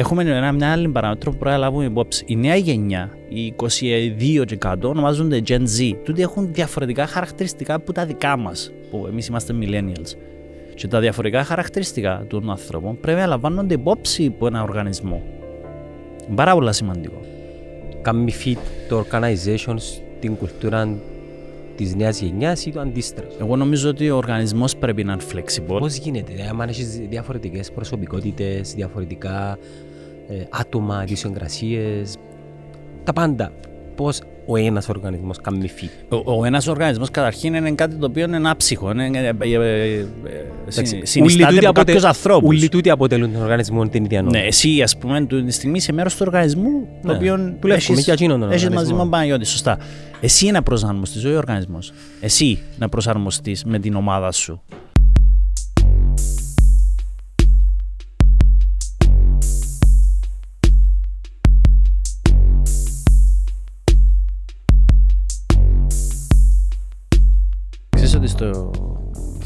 έχουμε ένα, μια άλλη παράμετρο που πρέπει να λάβουμε υπόψη. Η νέα γενιά, οι 22 και κάτω, ονομάζονται Gen Z. Τούτοι έχουν διαφορετικά χαρακτηριστικά από τα δικά μας, που εμείς είμαστε millennials. Και τα διαφορετικά χαρακτηριστικά των ανθρώπων πρέπει να λαμβάνονται υπόψη από ένα οργανισμό. Πάρα πολύ σημαντικό. Κάνει fit το organization στην κουλτούρα της νέας γενιάς ή το αντίστροφο; Εγώ νομίζω ότι ο οργανισμός πρέπει να είναι flexible. Πώς γίνεται, αν έχεις διαφορετικές προσωπικότητες, διαφορετικά ε, άτομα, ιδιοσυγκρασίε, τα πάντα. Πώς ο ένας οργανισμός κάνει φύ. Ο, ο ένας οργανισμός καταρχήν είναι κάτι το οποίο είναι άψυχο. Είναι, ε, ε, ε, συνιστάται από κάποιους ανθρώπους. Ούλοι τούτοι αποτελούν τον οργανισμό την ίδια νόημα. Ναι, εσύ, ας πούμε, τη στιγμή είσαι μέρος του οργανισμού, το οποίο έχει μαζί με Παναγιώτη. Σωστά. Εσύ να προσαρμοστεί, όχι ο οργανισμός. Εσύ να προσαρμοστείς με την ομάδα σου.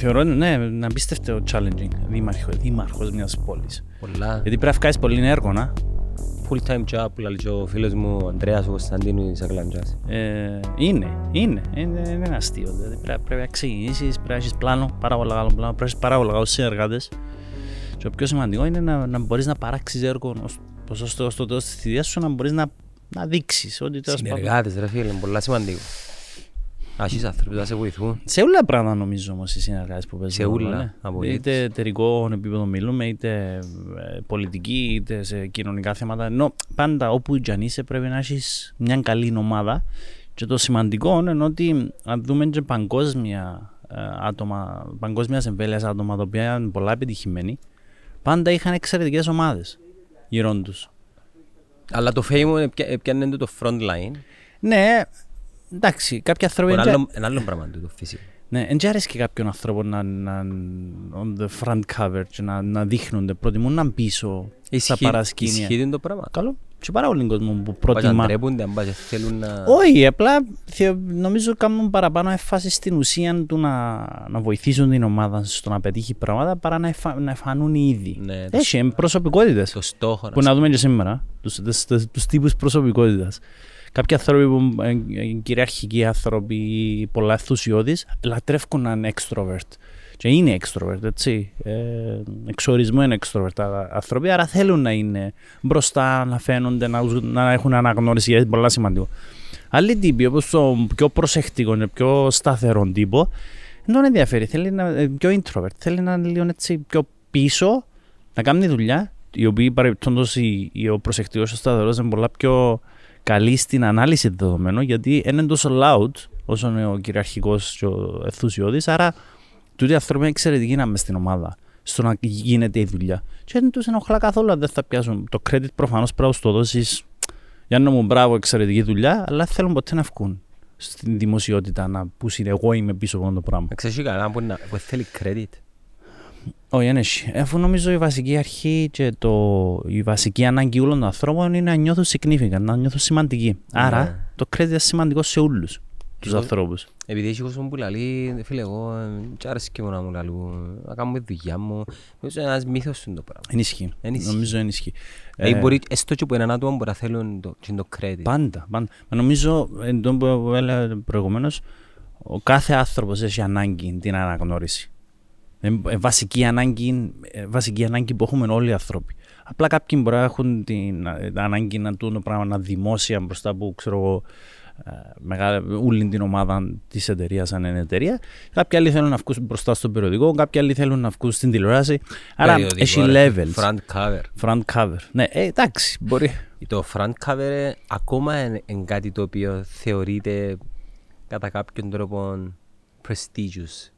Θεωρώ ναι, είναι απίστευτο challenging δήμαρχο, δήμαρχος μιας πόλης. Πολλά. Γιατί πρέπει να βγάλεις πολύ έργο, να. Full time job που λέει ο φίλος μου ο Ανδρέας ο Κωνσταντίνου της Αγλαντζάς. Ε, είναι, είναι, είναι, είναι ένα αστείο. Δηλαδή πρέπει, πρέπει να ξεκινήσεις, πρέπει να έχεις πλάνο, πάρα πολύ καλό πλάνο, πρέπει να έχεις πάρα πολύ καλούς συνεργάτες. Και το πιο σημαντικό είναι να, να μπορείς να παράξεις έργο ως, στο, στο τέλος της θητείας σου να μπορείς να, να δείξεις ότι Συνεργάτες ρε φίλε, είναι πολύ σημαντικό. Άχεις άνθρωποι θα σε βοηθούν. Σε όλα πράγματα νομίζω όμως οι συνεργάτες που παίζουν. Σε όλα. Ναι. Είτε εταιρικό επίπεδο μιλούμε, είτε ε, πολιτική, είτε σε κοινωνικά θέματα. Ενώ πάντα όπου και αν είσαι πρέπει να έχεις μια καλή ομάδα. Και το σημαντικό είναι ότι αν δούμε και παγκόσμια ε, άτομα, παγκόσμιας εμβέλειας άτομα τα οποία είναι πολλά επιτυχημένοι, πάντα είχαν εξαιρετικές ομάδες γύρω τους. Αλλά το fame πιάνει το front line. Ναι, Εντάξει, κάποιοι άνθρωποι... Ένα άλλο πράγμα το φυσικό. Ναι, δεν αρέσει και κάποιον άνθρωπο να, να on the front cover και να, να δείχνονται. Προτιμούν να πίσω στα παρασκήνια. Ισχύει το πράγμα. Καλό. Και πάρα πολύ κόσμο που προτιμά. Αν τρέπονται, αν θέλουν να... Όχι, απλά νομίζω κάνουν παραπάνω έφαση στην ουσία του να, να βοηθήσουν την ομάδα στο να πετύχει πράγματα παρά να, εφα, να εφανούν ήδη. Ναι, Έχει προσωπικότητες. Το στόχο. Που να δούμε και σήμερα. Τους, τους, τους, τους τύπους προσωπικότητας. Κάποιοι άνθρωποι που είναι κυριαρχικοί άνθρωποι, πολλά ενθουσιώδεις, λατρεύουν να είναι extrovert. Και είναι extrovert, έτσι. Ε, εξορισμό είναι extrovert άνθρωποι, άρα θέλουν να είναι μπροστά, να φαίνονται, να, να έχουν αναγνώριση, γιατί είναι πολύ σημαντικό. Άλλοι τύποι, όπως το πιο προσεκτικός και πιο σταθερό τύπο, δεν τον ενδιαφέρει. Θέλει να είναι πιο introvert. Θέλει να είναι λίγο έτσι πιο πίσω, να κάνει δουλειά. Οι οποίοι παρεμπιπτόντως ο προσεκτικός και ο σταθερός είναι πολλά πιο καλή στην ανάλυση δεδομένων γιατί είναι τόσο loud όσο είναι ο κυριαρχικός και ο ενθουσιώδης. Άρα, τούτοι οι άνθρωποι είναι εξαιρετικοί να είμαι στην ομάδα στο να γίνεται η δουλειά. Και δεν τους ενοχλά καθόλου, δεν θα πιάσουν. Το credit προφανώς πρέπει να το δώσεις για να μου μπράβο, εξαιρετική δουλειά, αλλά θέλουν ποτέ να βγουν στην δημοσιότητα να πούσουν εγώ είμαι πίσω από το πράγμα. Ξέρεις καλά που, που θέλει credit. Όχι, δεν έχει. Αφού νομίζω η βασική αρχή και το, η βασική ανάγκη όλων των ανθρώπων είναι να νιώθουν significant, να νιώθουν σημαντικοί. Άρα ναι. το credit είναι σημαντικό σε όλους τους ανθρώπους. Επειδή έχει κόσμο που λέει, φίλε, εγώ δεν άρεσε και μόνο να μου λαλού, να κάνω τη δουλειά μου. Νομίζω ένας μύθος είναι το πράγμα. Ενίσχυει. Νομίζω ενίσχυει. Ε, ε, μπορεί, έστω και που έναν άτομο μπορεί να θέλουν το, το credit. Πάντα, πάντα. Μα νομίζω, εν τω που έλεγα προηγουμένως, ο κάθε άνθρωπος έχει ανάγκη την αναγνώριση. Είναι βασική ανάγκη, βασική ανάγκη που έχουμε όλοι οι άνθρωποι. Απλά κάποιοι μπορεί να έχουν την ανάγκη να τούν το πράγμα να δημόσια μπροστά από ξέρω εγώ, μεγάλη, όλη την ομάδα της εταιρείας, αν είναι εταιρεία. Κάποιοι άλλοι θέλουν να βγουν μπροστά στο περιοδικό, κάποιοι άλλοι θέλουν να βγουν στην τηλεόραση. Άρα έχει levels. Front cover. Front cover. Ναι, ε, εντάξει, μπορεί. Το front cover ακόμα είναι, είναι κάτι το οποίο θεωρείται κατά κάποιον τρόπο prestigious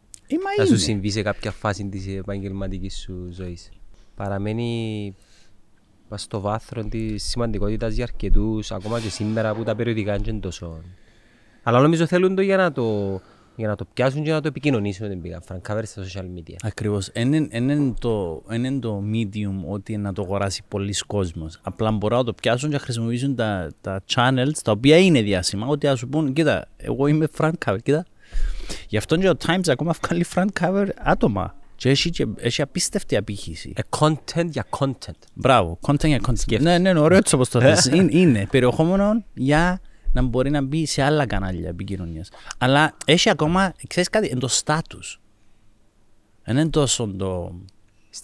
να σου συμβεί σε κάποια φάση της επαγγελματικής σου ζωής. Παραμένει στο βάθρο της σημαντικότητας για αρκετούς, ακόμα και σήμερα που τα περιοδικά είναι τόσο. Αλλά νομίζω θέλουν το για να το, για να το πιάσουν και να το επικοινωνήσουν την πήγα. Φραγκάβερ στα social media. Ακριβώς. Είναι το, το medium ότι να το αγοράσει πολλοί κόσμος. Απλά μπορούν να το πιάσουν και να χρησιμοποιήσουν τα, τα channels τα οποία είναι διάσημα. Ότι ας σου πούν, κοίτα, εγώ είμαι Frank Cover, κοίτα, Γι' αυτό και ο Times ακόμα βγάλει front cover άτομα. Και έχει, και έχει απίστευτη απήχηση. A content για content. Μπράβο, content για content. Ναι, ναι, ωραίο έτσι όπως το θες. είναι, είναι περιεχόμενο για να μπορεί να μπει σε άλλα κανάλια επικοινωνίας. Αλλά έχει ακόμα, ξέρεις κάτι, είναι το status. Δεν είναι τόσο το.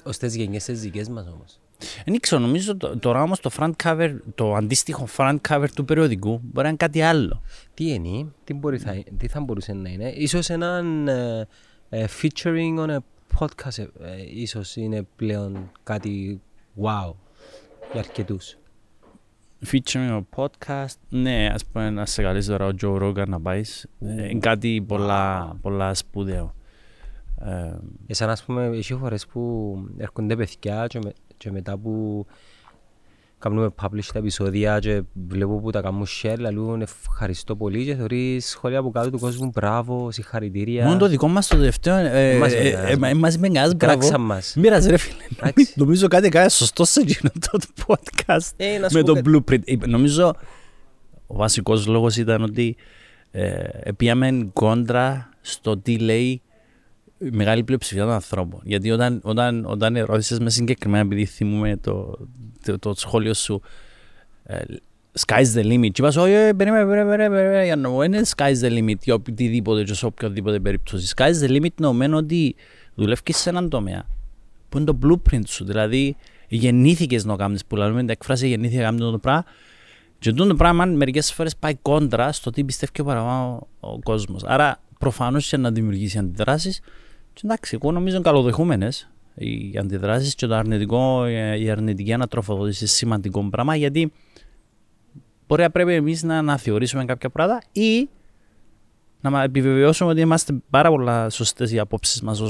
Ω τι γενιές τι δικές μας όμως. Δεν ξέρω, νομίζω τώρα όμως το front cover, το αντίστοιχο front cover του περιοδικού μπορεί να είναι κάτι άλλο. Τι είναι, τι, μπορεί, θα, τι θα μπορούσε να είναι, ίσως έναν uh, uh, featuring on a podcast, uh, ίσως είναι πλέον κάτι wow για αρκετούς. Featuring a podcast, ναι, ας πούμε να σε καλέσει τώρα ο Joe Rogan να πάεις, είναι κάτι πολλά, πολλά σπουδαίο. Εσάν ας πούμε, έχει φορές που έρχονται παιδιά και, με, και μετά που κάνουμε publish τα επεισόδια και βλέπω που τα κάνουν share, λαλούν ευχαριστώ πολύ και θεωρείς σχόλια από κάτω του κόσμου μπράβο, συγχαρητήρια. Μόνο το δικό μας το τελευταίο, ε, μας με νοιάζει μπράβο. μας. Μοίρας ρε φίλε, νομίζω κάτι κάνει σωστό σε εκείνο το podcast με το blueprint. Νομίζω ο βασικός λόγος ήταν ότι ε, πήγαμε κόντρα στο τι λέει η μεγάλη πλειοψηφία των ανθρώπων. Γιατί όταν, όταν, όταν ερώτησες με συγκεκριμένα, επειδή θυμούμε το, το, το σχόλιο σου, uh, sky's the limit. Και είπα, όχι, περίμενε, περίμενε, περίμενε, για να μου είναι sky's the limit για οτιδήποτε και σε οποιοδήποτε περίπτωση. Sky's the limit νομένω ότι δουλεύεις σε έναν τομέα που είναι το blueprint σου. Δηλαδή, γεννήθηκες να κάνεις που λέμε την εκφράση γεννήθηκα να κάνεις το πράγμα και το πράγμα μερικές φορές πάει κόντρα στο τι πιστεύει και παραπάνω ο κόσμος. Άρα προφανώς και να δημιουργήσει αντιδράσεις και εντάξει, εγώ νομίζω είναι καλοδεχούμενες οι αντιδράσεις και το αρνητικό, η αρνητική ανατροφοδότηση είναι σημαντικό πράγμα γιατί μπορεί να πρέπει εμείς να αναθεωρήσουμε κάποια πράγματα ή να επιβεβαιώσουμε ότι είμαστε πάρα πολλά σωστές οι απόψεις μας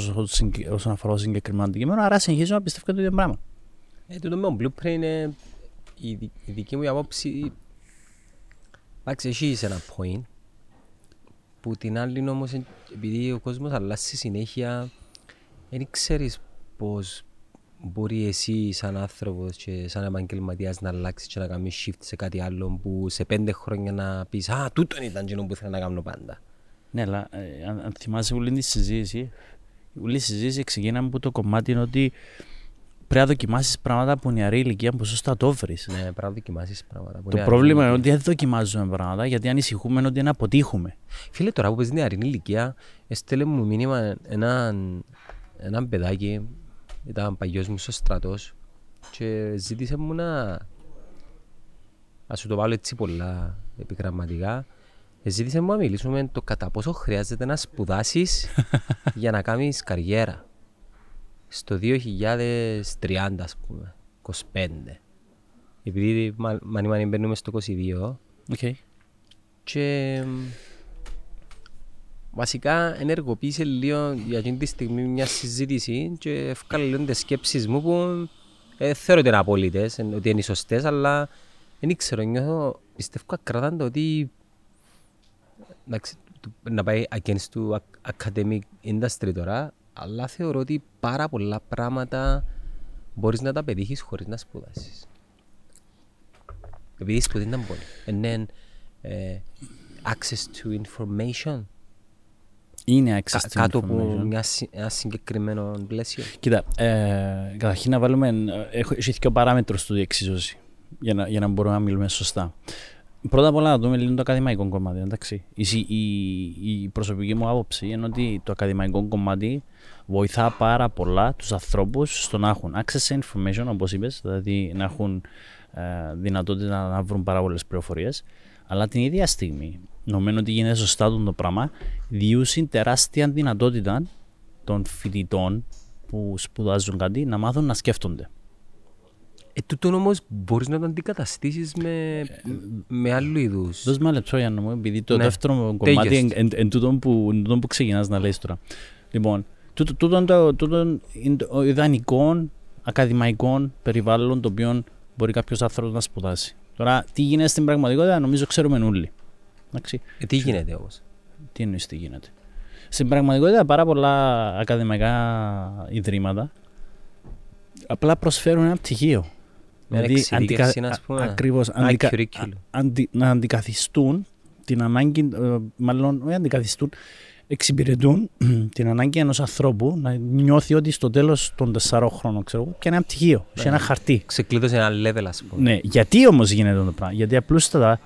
όσον αφορά το συγκεκριμένο αντικείμενο. Άρα συνεχίζουμε να πιστεύω το ίδιο πράγμα. Ε, το με blueprint είναι η, η δική μου άποψη. Εντάξει, έχει ένα point που την άλλη όμως, επειδή ο κόσμος αλλάζει συνέχεια, δεν ξέρεις πώς μπορεί εσύ σαν άνθρωπος και σαν επαγγελματίας να αλλάξεις και να κάνεις shift σε κάτι άλλο που σε πέντε χρόνια να πεις Α, τούτο ήταν το που ήθελα να κάνω πάντα. Ναι, αλλά ε, αν, αν θυμάσαι όλη τη συζήτηση, όλη η συζήτηση ξεκίναμε από το κομμάτι είναι ότι πρέπει να δοκιμάσεις πράγματα που νεαρή ηλικία που σωστά το βρεις. Ναι, πρέπει να δοκιμάσεις πράγματα. Το πρόβλημα είναι ότι δεν δοκιμάζουμε πράγματα γιατί ανησυχούμε ότι να αποτύχουμε. Φίλε, τώρα που παίζει νεαρή ηλικία, έστελε μου μήνυμα έναν ένα παιδάκι, ήταν παγιό μου στο στρατός και ζήτησε μου να. Α σου το βάλω έτσι πολλά επιγραμματικά. Ζήτησε μου να μιλήσουμε το κατά πόσο χρειάζεται να σπουδάσεις για να κάνεις καριέρα στο 2030 ας πούμε, 25. Επειδή μανι μανι μπαίνουμε στο 22. Okay. Και βασικά ενεργοποίησε λίγο για εκείνη τη στιγμή μια συζήτηση και έφκαλε λίγο τις σκέψεις μου που ε, θεωρώ ότι είναι απόλυτες, ότι είναι σωστές, αλλά δεν ξέρω, νιώθω, πιστεύω ακράταντα ότι εντάξει, να πάει against του academic industry τώρα, αλλά θεωρώ ότι πάρα πολλά πράγματα μπορείς να τα πετύχεις χωρίς να σπουδάσεις. Επειδή η σπουδή ήταν πολύ. Είναι ε, access to information. Είναι access to κάτω information. από μια, ένα συγκεκριμένο πλαίσιο. Κοίτα, ε, καταρχήν να βάλουμε, ε, έχω, έχει και ο παράμετρος του διεξίζωση για να, για να μπορούμε να μιλούμε σωστά. Πρώτα απ' όλα να δούμε λίγο το ακαδημαϊκό κομμάτι. Εντάξει. Η, η, η προσωπική μου άποψη είναι ότι το ακαδημαϊκό κομμάτι βοηθά πάρα πολλά τους ανθρώπους στο να έχουν access information, όπως είπες, δηλαδή να έχουν ε, δυνατότητα να βρουν πάρα πολλές πληροφορίες. Αλλά την ίδια στιγμή, νομίζω ότι γίνεται σωστά το πράγμα, διούσουν τεράστια δυνατότητα των φοιτητών που σπουδάζουν κάτι να μάθουν να σκέφτονται. Ε, τούτο όμως μπορείς να το αντικαταστήσεις με, με άλλου είδους. Δώσ' με λεπτό για να μου, επειδή το ναι. δεύτερο κομμάτι είναι εν, εν, τούτο που, που ξεκινάς να λες τώρα. Λοιπόν, τούτο, τούτο, τούτο, τούτο είναι το ιδανικό ακαδημαϊκό περιβάλλον το οποίο μπορεί κάποιος άνθρωπος να σπουδάσει. Τώρα, τι γίνεται στην πραγματικότητα, νομίζω ξέρουμε όλοι. Ε, τι γίνεται όμως; Τι εννοείς τι γίνεται; Στην πραγματικότητα, πάρα πολλά ακαδημαϊκά ιδρύματα απλά προσφέρουν ένα πτυχίο. Δηλαδή, αντικα... ακριβώς, αντικα... αντι... να αντικαθιστούν την ανάγκη, ε, μάλλον όχι αντικαθιστούν, εξυπηρετούν την ανάγκη ενός ανθρώπου να νιώθει ότι στο τέλος των τεσσάρων χρόνων ξέρω, και ένα πτυχίο, σε ένα ναι. χαρτί. Ξεκλείδωσε ένα level, ας πούμε. Ναι, γιατί όμως γίνεται αυτό το πράγμα; Γιατί απλούστατα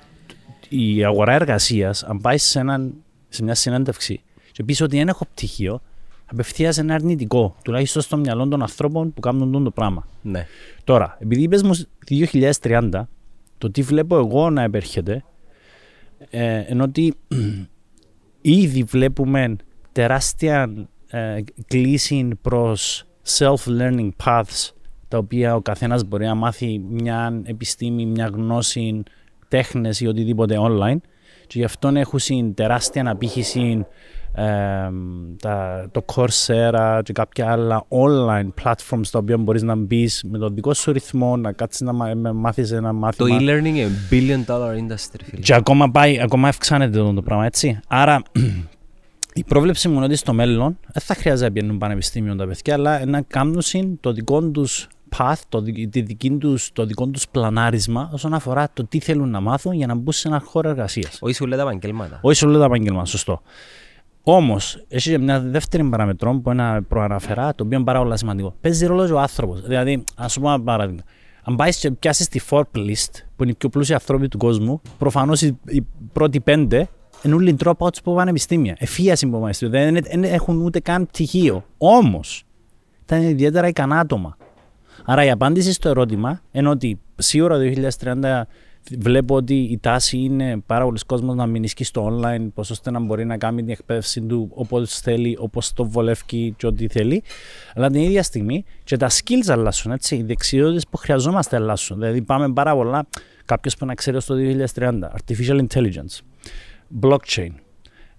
η αγορά εργασίας, αν πάει σε, έναν, σε μια συνέντευξη και πεις ότι δεν έχω πτυχίο, απευθείας ένα αρνητικό, τουλάχιστον στο μυαλό των ανθρώπων που κάνουν το πράγμα. Ναι. Τώρα, επειδή είπες μου 2030, το τι βλέπω εγώ να επέρχεται, ε, ενώ ότι ήδη βλέπουμε τεράστια ε, κλίση προς self-learning paths τα οποία ο καθένας μπορεί να μάθει μια επιστήμη, μια γνώση, τέχνες ή οτιδήποτε online και γι' αυτό έχουν τεράστια αναπήχηση τα, το Coursera και κάποια άλλα online platforms τα οποία μπορείς να μπεις με τον δικό σου ρυθμό, να κάτσεις να μάθεις ένα μάθημα. Το e-learning είναι billion dollar industry. Φίλε. Και ακόμα πάει, ακόμα αυξάνεται το, το πράγμα, έτσι. Άρα η πρόβλεψη μου είναι ότι στο μέλλον δεν θα χρειάζεται να πηγαίνουν πανεπιστήμιο τα παιδιά, αλλά να κάνουν το δικό τους path, το, τους, το δικό τους πλανάρισμα όσον αφορά το τι θέλουν να μάθουν για να μπουν σε ένα χώρο εργασίας. Όχι σου λέει τα επαγγέλματα. Όχι σου λέει τα επαγγέλματα, σωστό. Όμως, έχει και μια δεύτερη παραμετρό που ένα προαναφερά, το οποίο είναι πάρα πολύ σημαντικό. Παίζει ρόλο ο άνθρωπος. Δηλαδή, ας πούμε ένα παράδειγμα. Αν πάει και πιάσεις τη Forbes που είναι οι πιο πλούσιοι άνθρωποι του κόσμου, προφανώς οι, οι πρώτοι πέντε είναι όλοι τρόπο από πανεπιστήμια. Εφίαση από πανεπιστήμια. Δεν, δεν έχουν ούτε καν πτυχίο. Όμως, ήταν ιδιαίτερα ικανά άτομα. Άρα η απάντηση στο ερώτημα είναι ότι σίγουρα το 2030 βλέπω ότι η τάση είναι πάρα πολλοί κόσμος να μην ισχύει στο online, πώ ώστε να μπορεί να κάνει την εκπαίδευση του όπως θέλει, όπως το βολεύει και ό,τι θέλει. Αλλά την ίδια στιγμή και τα skills αλλάσουν, έτσι. Οι δεξιότητες που χρειαζόμαστε αλλάσουν. Δηλαδή, πάμε πάρα πολλά. Κάποιος που να ξέρει στο 2030, artificial intelligence, blockchain,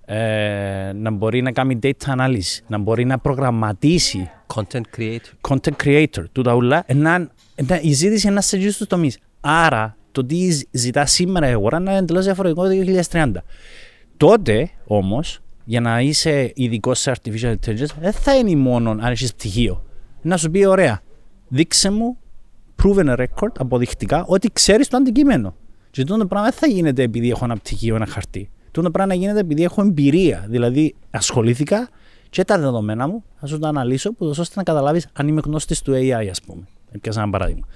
ε, να μπορεί να κάνει data analysis, να μπορεί να προγραμματίσει. Content creator. Content creator. Τούτα ούλα. η ζήτηση είναι σε στους τομείς. Άρα το τι ζητά σήμερα η αγορά να είναι εντελώς διαφορετικό το 2030. Τότε όμως, για να είσαι ειδικός σε artificial intelligence, δεν θα είναι μόνο αν έχεις πτυχίο. Να σου πει, ωραία, δείξε μου proven record, αποδεικτικά, ότι ξέρεις το αντικείμενο. Και το πράγμα δεν θα γίνεται επειδή έχω ένα πτυχίο, ένα χαρτί. Το πράγμα να γίνεται επειδή έχω εμπειρία. Δηλαδή, ασχολήθηκα και τα δεδομένα μου θα σου τα αναλύσω, ώστε να καταλάβεις αν είμαι γνώστης του AI, ας πούμε. Έπιασα ένα παράδειγμα.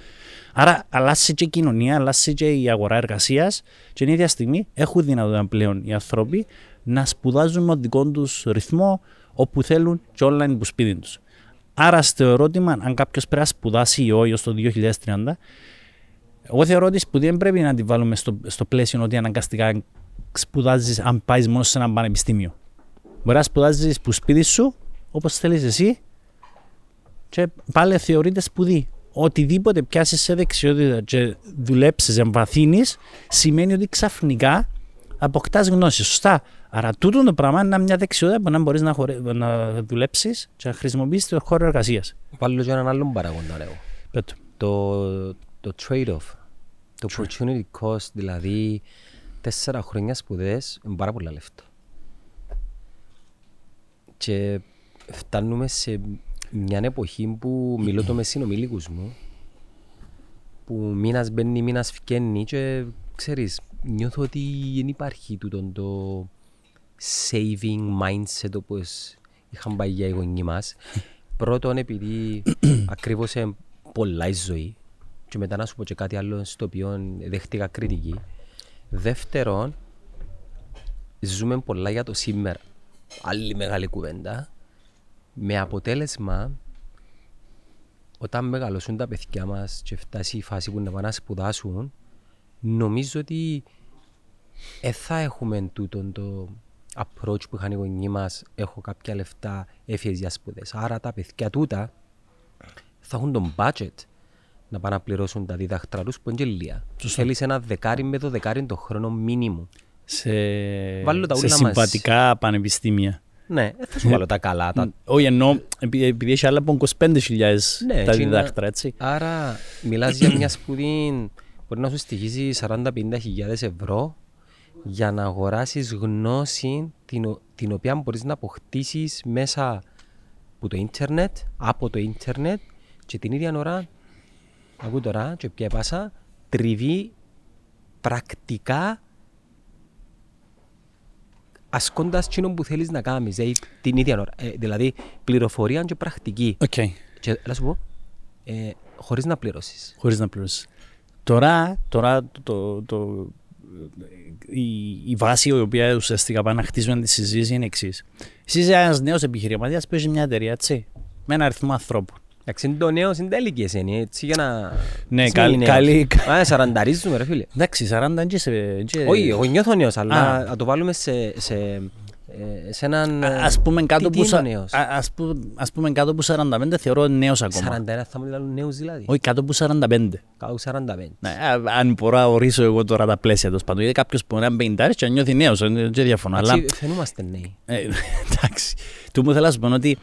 Άρα αλλάζει και η κοινωνία, αλλάζει και η αγορά εργασίας και την ίδια στιγμή έχουν δυνατότητα πλέον οι άνθρωποι να σπουδάζουν με δικό τους ρυθμό όπου θέλουν και online που σπίτι τους. Άρα στο ερώτημα αν κάποιος πρέπει να σπουδάσει ή όχι το 2030, εγώ θεωρώ ότι η σπουδή δεν πρέπει να τη βάλουμε στο, στο πλαίσιο ότι αναγκαστικά σπουδάζεις αν πάεις μόνο σε ένα πανεπιστήμιο. Μπορεί να σπουδάζεις που σπίτι σου, όπως θέλεις εσύ, και πάλι θεωρείται σπουδή οτιδήποτε πιάσεις σε δεξιότητα και δουλέψεις, εμβαθύνεις, σημαίνει ότι ξαφνικά αποκτάς γνώση. Σωστά. Άρα, τούτο το πράγμα είναι μια δεξιότητα που να μπορείς να, χωρε... να δουλέψεις και να χρησιμοποιήσεις το χώρο εργασίας. Βάλω και έναν άλλο παραγόντα, λέω. Το, το trade-off. Το opportunity cost, δηλαδή τέσσερα χρόνια σπουδές, είναι πάρα πολλά λεφτά. Και φτάνουμε σε μια εποχή που μιλώ το με συνομιλίκους μου που μήνας μπαίνει, μήνας φκένει και ξέρεις, νιώθω ότι δεν υπάρχει τούτο το saving mindset όπως είχαν πάει για οι γονείς μας. Πρώτον επειδή ακριβώς είναι πολλά η ζωή και μετά να σου πω και κάτι άλλο στο οποίο δέχτηκα κριτική. Δεύτερον, ζούμε πολλά για το σήμερα. Άλλη μεγάλη κουβέντα. Με αποτέλεσμα, όταν μεγαλώσουν τα παιδιά μας και φτάσει η φάση που να πάνε να σπουδάσουν, νομίζω ότι δεν θα έχουμε τούτο το approach που είχαν οι γονείς μας. Έχω κάποια λεφτά, έφυγες για σπουδές. Άρα τα παιδιά τούτα θα έχουν τον budget να πάνε να πληρώσουν τα δίδακτρα τους που είναι γελία. Του θέλεις ένα δεκάρι με δεκάρι το χρόνο μήνυμο. Σε, σε συμβατικά μας. πανεπιστήμια. Ναι, θα σου βάλω τα καλά. Τα... Όχι, εννοώ επειδή έχει άλλα από 25.000 ναι, τα διδάκτρα, έτσι. Άρα, μιλάς για μια σπουδή μπορεί να σου στοιχίζει 40-50 ευρώ για να αγοράσεις γνώση την, την οποία μπορείς να αποκτήσεις μέσα από το ίντερνετ, από το ίντερνετ και την ίδια ώρα, ακούω τώρα, και πια πάσα, τριβή πρακτικά ασκώντας εκείνο που θέλεις να κάνεις, δηλαδή την ίδια ώρα. Ε, δηλαδή πληροφορία και πρακτική. Okay. Και να σου πω, ε, χωρίς να πληρώσεις. Χωρίς να πληρώσεις. Τώρα, τώρα το, το, το, η, η βάση η οποία ουσιαστικά πάει να χτίσουμε τη συζήτηση είναι εξής. Εσύ είσαι ένας νέος επιχειρηματίας που έχει μια εταιρεία, έτσι, με ένα αριθμό ανθρώπων. Εντάξει, είναι το νέο συντέλικη εσένη, έτσι, για να... Ναι, καλή... καλή... Α, σαρανταρίζουμε ρε φίλε. Εντάξει, σαράντα και σε... Όχι, εγώ νιώθω νέος, αλλά να το βάλουμε σε, σε, ε, σε έναν... Ας πούμε κάτω που, σα... ας, που... ας πούμε κάτω που 45 θεωρώ νέος ακόμα. 41 θα μου λένε νέους δηλαδή. Όχι, κάτω που 45. Κάτω που 45. Ναι, αν μπορώ να ορίσω εγώ τώρα τα πλαίσια τους πάντων. Γιατί κάποιος που είναι 50 και νιώθει νέος, δεν διαφωνώ. Αλλά... Φαινούμαστε νέοι. Ε, εντάξει. Του μου θέλω να σου πω ότι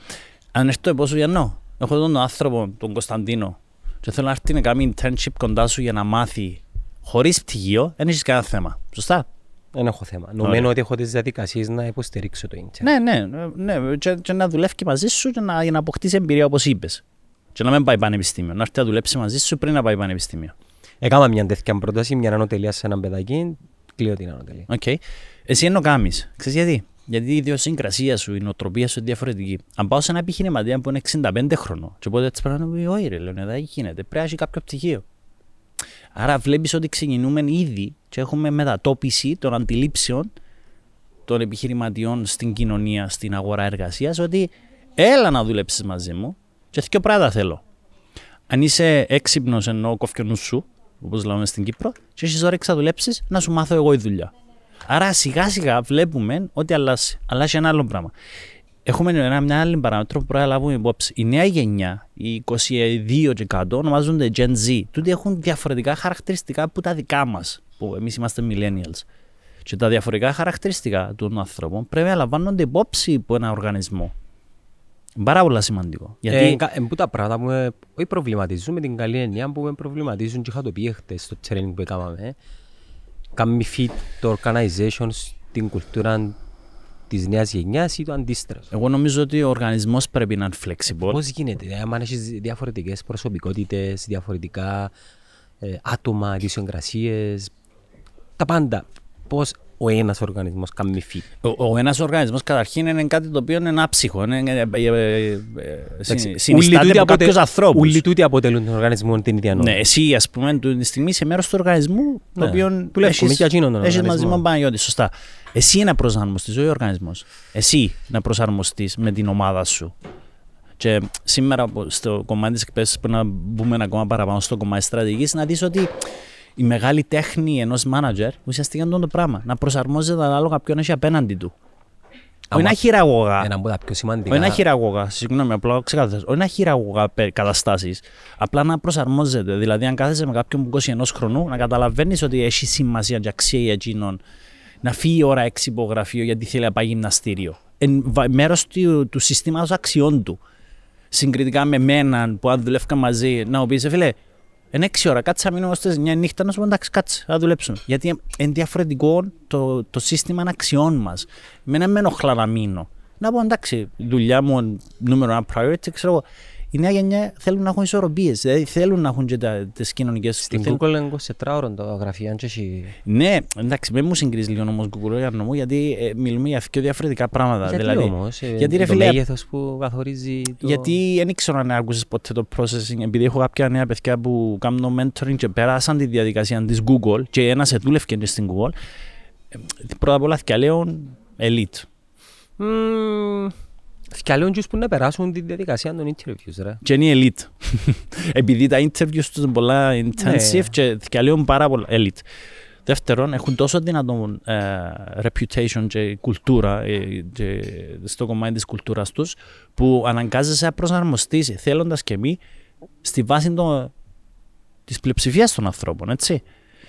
αν έρθω πόσο γιαννώ. Έχω τον άνθρωπο, τον Κωνσταντίνο, και θέλω να έρθει να κάνει internship κοντά σου για να μάθει χωρίς πτυχίο, δεν έχεις κανένα θέμα. Σωστά; Δεν έχω θέμα. Νομίζω ότι έχω τις διαδικασίες να υποστηρίξω το ίντερνετ. Ναι, ναι, ναι. Και, και να δουλεύει και μαζί σου και να, για να αποκτήσει εμπειρία όπως είπες. Και να μην πάει πανεπιστήμιο. Να έρθει να δουλέψει μαζί σου πριν να πάει πανεπιστήμιο. Έκανα μια τέτοια πρόταση, μια ανωτελεία σε έναν παιδάκι. Κλείω την ανωτελεία. Okay. Εσύ ενώ κάνει. Ξέρεις γιατί; Γιατί η ιδιοσυγκρασία σου, η νοοτροπία σου είναι διαφορετική. Αν πάω σε ένα επιχειρηματία που είναι 65 χρονών, και οπότε έτσι πρέπει να πει: Όχι, ρε, λέω, δεν γίνεται. Πρέπει να έχει κάποιο πτυχίο. Άρα βλέπεις ότι ξεκινούμε ήδη και έχουμε μετατόπιση των αντιλήψεων των επιχειρηματιών στην κοινωνία, στην αγορά εργασίας, ότι έλα να δουλέψεις μαζί μου και δύο πράγματα θέλω. Αν είσαι έξυπνος ενώ κοφκιονούς σου, όπως λέμε στην Κύπρο, και έχεις όρεξη να δουλέψεις, να σου μάθω εγώ η δουλειά. Άρα σιγά σιγά βλέπουμε ότι αλλάζει. Αλλάζει ένα άλλο πράγμα. Έχουμε ένα, μια άλλη παράμετρο που πρέπει να λάβουμε υπόψη. Η νέα γενιά, οι 22 και κάτω, ονομάζονται Gen Z. Τούτοι έχουν διαφορετικά χαρακτηριστικά από τα δικά μας, που εμείς είμαστε millennials. Και τα διαφορετικά χαρακτηριστικά των ανθρώπων πρέπει να λαμβάνονται υπόψη από ένα οργανισμό. Πάρα πολύ σημαντικό. Γιατί... Ε, ε, που τα πράγματα που με, όχι προβληματίζουν με την καλή έννοια που με προβληματίζουν και είχα το πει χτες στο training που έκαναμε. Κάνει fit το organization στην κουλτούρα της νέας γενιάς ή το αντίστροφο. Εγώ νομίζω ότι ο οργανισμός πρέπει να είναι flexible. Πώς γίνεται, ε, αν έχεις διαφορετικές προσωπικότητες, διαφορετικά ε, άτομα, ιδιοσυγκρασίε, τα πάντα. Πώς ο ένας οργανισμός κάνει fit. Ο, ο ένας οργανισμός καταρχήν είναι κάτι το οποίο είναι άψυχο. Είναι, ε, ε, ε, ε συνιστάται από κάποιους ανθρώπους. Ούλοι τούτοι αποτελούν τον οργανισμό την ίδια νόημα. Ναι, εσύ ας πούμε τη στιγμή είσαι μέρος του οργανισμού το ναι. οποίο έχει μαζί με τον Παναγιώτη. Σωστά. Εσύ να προσαρμοστεί, όχι ο οργανισμός. Εσύ να προσαρμοστεί με την ομάδα σου. Και σήμερα στο κομμάτι της εκπαίδευσης, πρέπει να μπούμε ακόμα παραπάνω στο κομμάτι στρατηγικής, να δεις ότι η μεγάλη τέχνη ενός manager ουσιαστικά είναι το πράγμα. Να προσαρμόζεται ανάλογα ποιον έχει απέναντι του. Όχι να χειραγωγά. Ένα από τα πιο σημαντικά. Όχι να χειραγωγά. Συγγνώμη, απλά ξεκάθαρα. Όχι να χειραγωγά καταστάσεις. Απλά να προσαρμόζεται. Δηλαδή, αν κάθεσαι με κάποιον που 21 χρονού, να καταλαβαίνεις ότι έχει σημασία και αξία για εκείνον να φύγει η ώρα έξι υπογραφείο γιατί θέλει να πάει γυμναστήριο. Μέρος του, του συστήματος αξιών του. Συγκριτικά με μέναν που αν δουλεύκα μαζί, να πεις, φίλε, είναι έξι ώρα, κάτσε να μείνω στις μια νύχτα να σου πω εντάξει κάτσε, θα δουλέψουμε. Γιατί είναι διαφορετικό το, το σύστημα αξιών μας. Εμένα με ενοχλά να μείνω. Να πω εντάξει, δουλειά μου νούμερο ένα priority, ξέρω εγώ η νέα γενιά θέλουν να έχουν ισορροπίες. Δηλαδή θέλουν να έχουν και τις κοινωνικές. Στην Google είναι 24 ώρων το γραφείο, αν έχει. Ναι, εντάξει, με μου συγκρίζει λίγο όμως Google για νομό, γιατί ε, μιλούμε για δύο διαφορετικά πράγματα. Γιατί δηλαδή, όμως, ε, γιατί, ρε, το μέγεθος που καθορίζει. Το... Γιατί δεν ήξερα αν άκουσες ποτέ το processing, επειδή έχω κάποια νέα παιδιά που κάνουν mentoring και πέρασαν τη διαδικασία της Google και ένας δούλευε και στην Google. Ε, πρώτα απ' όλα, λέω elite. Mm. Θυκαλέουν που να περάσουν τη διαδικασία των interviews, ρε. Και είναι elite. Επειδή τα interviews τους είναι πολλά intensive ναι. και θυκαλέουν πάρα πολλά elite. Δεύτερον, έχουν τόσο δυνατό ε, reputation και κουλτούρα ε, και στο κομμάτι της κουλτούρας τους που αναγκάζεσαι να προσαρμοστείς θέλοντας και μη στη βάση το, της πλειοψηφίας των ανθρώπων, έτσι.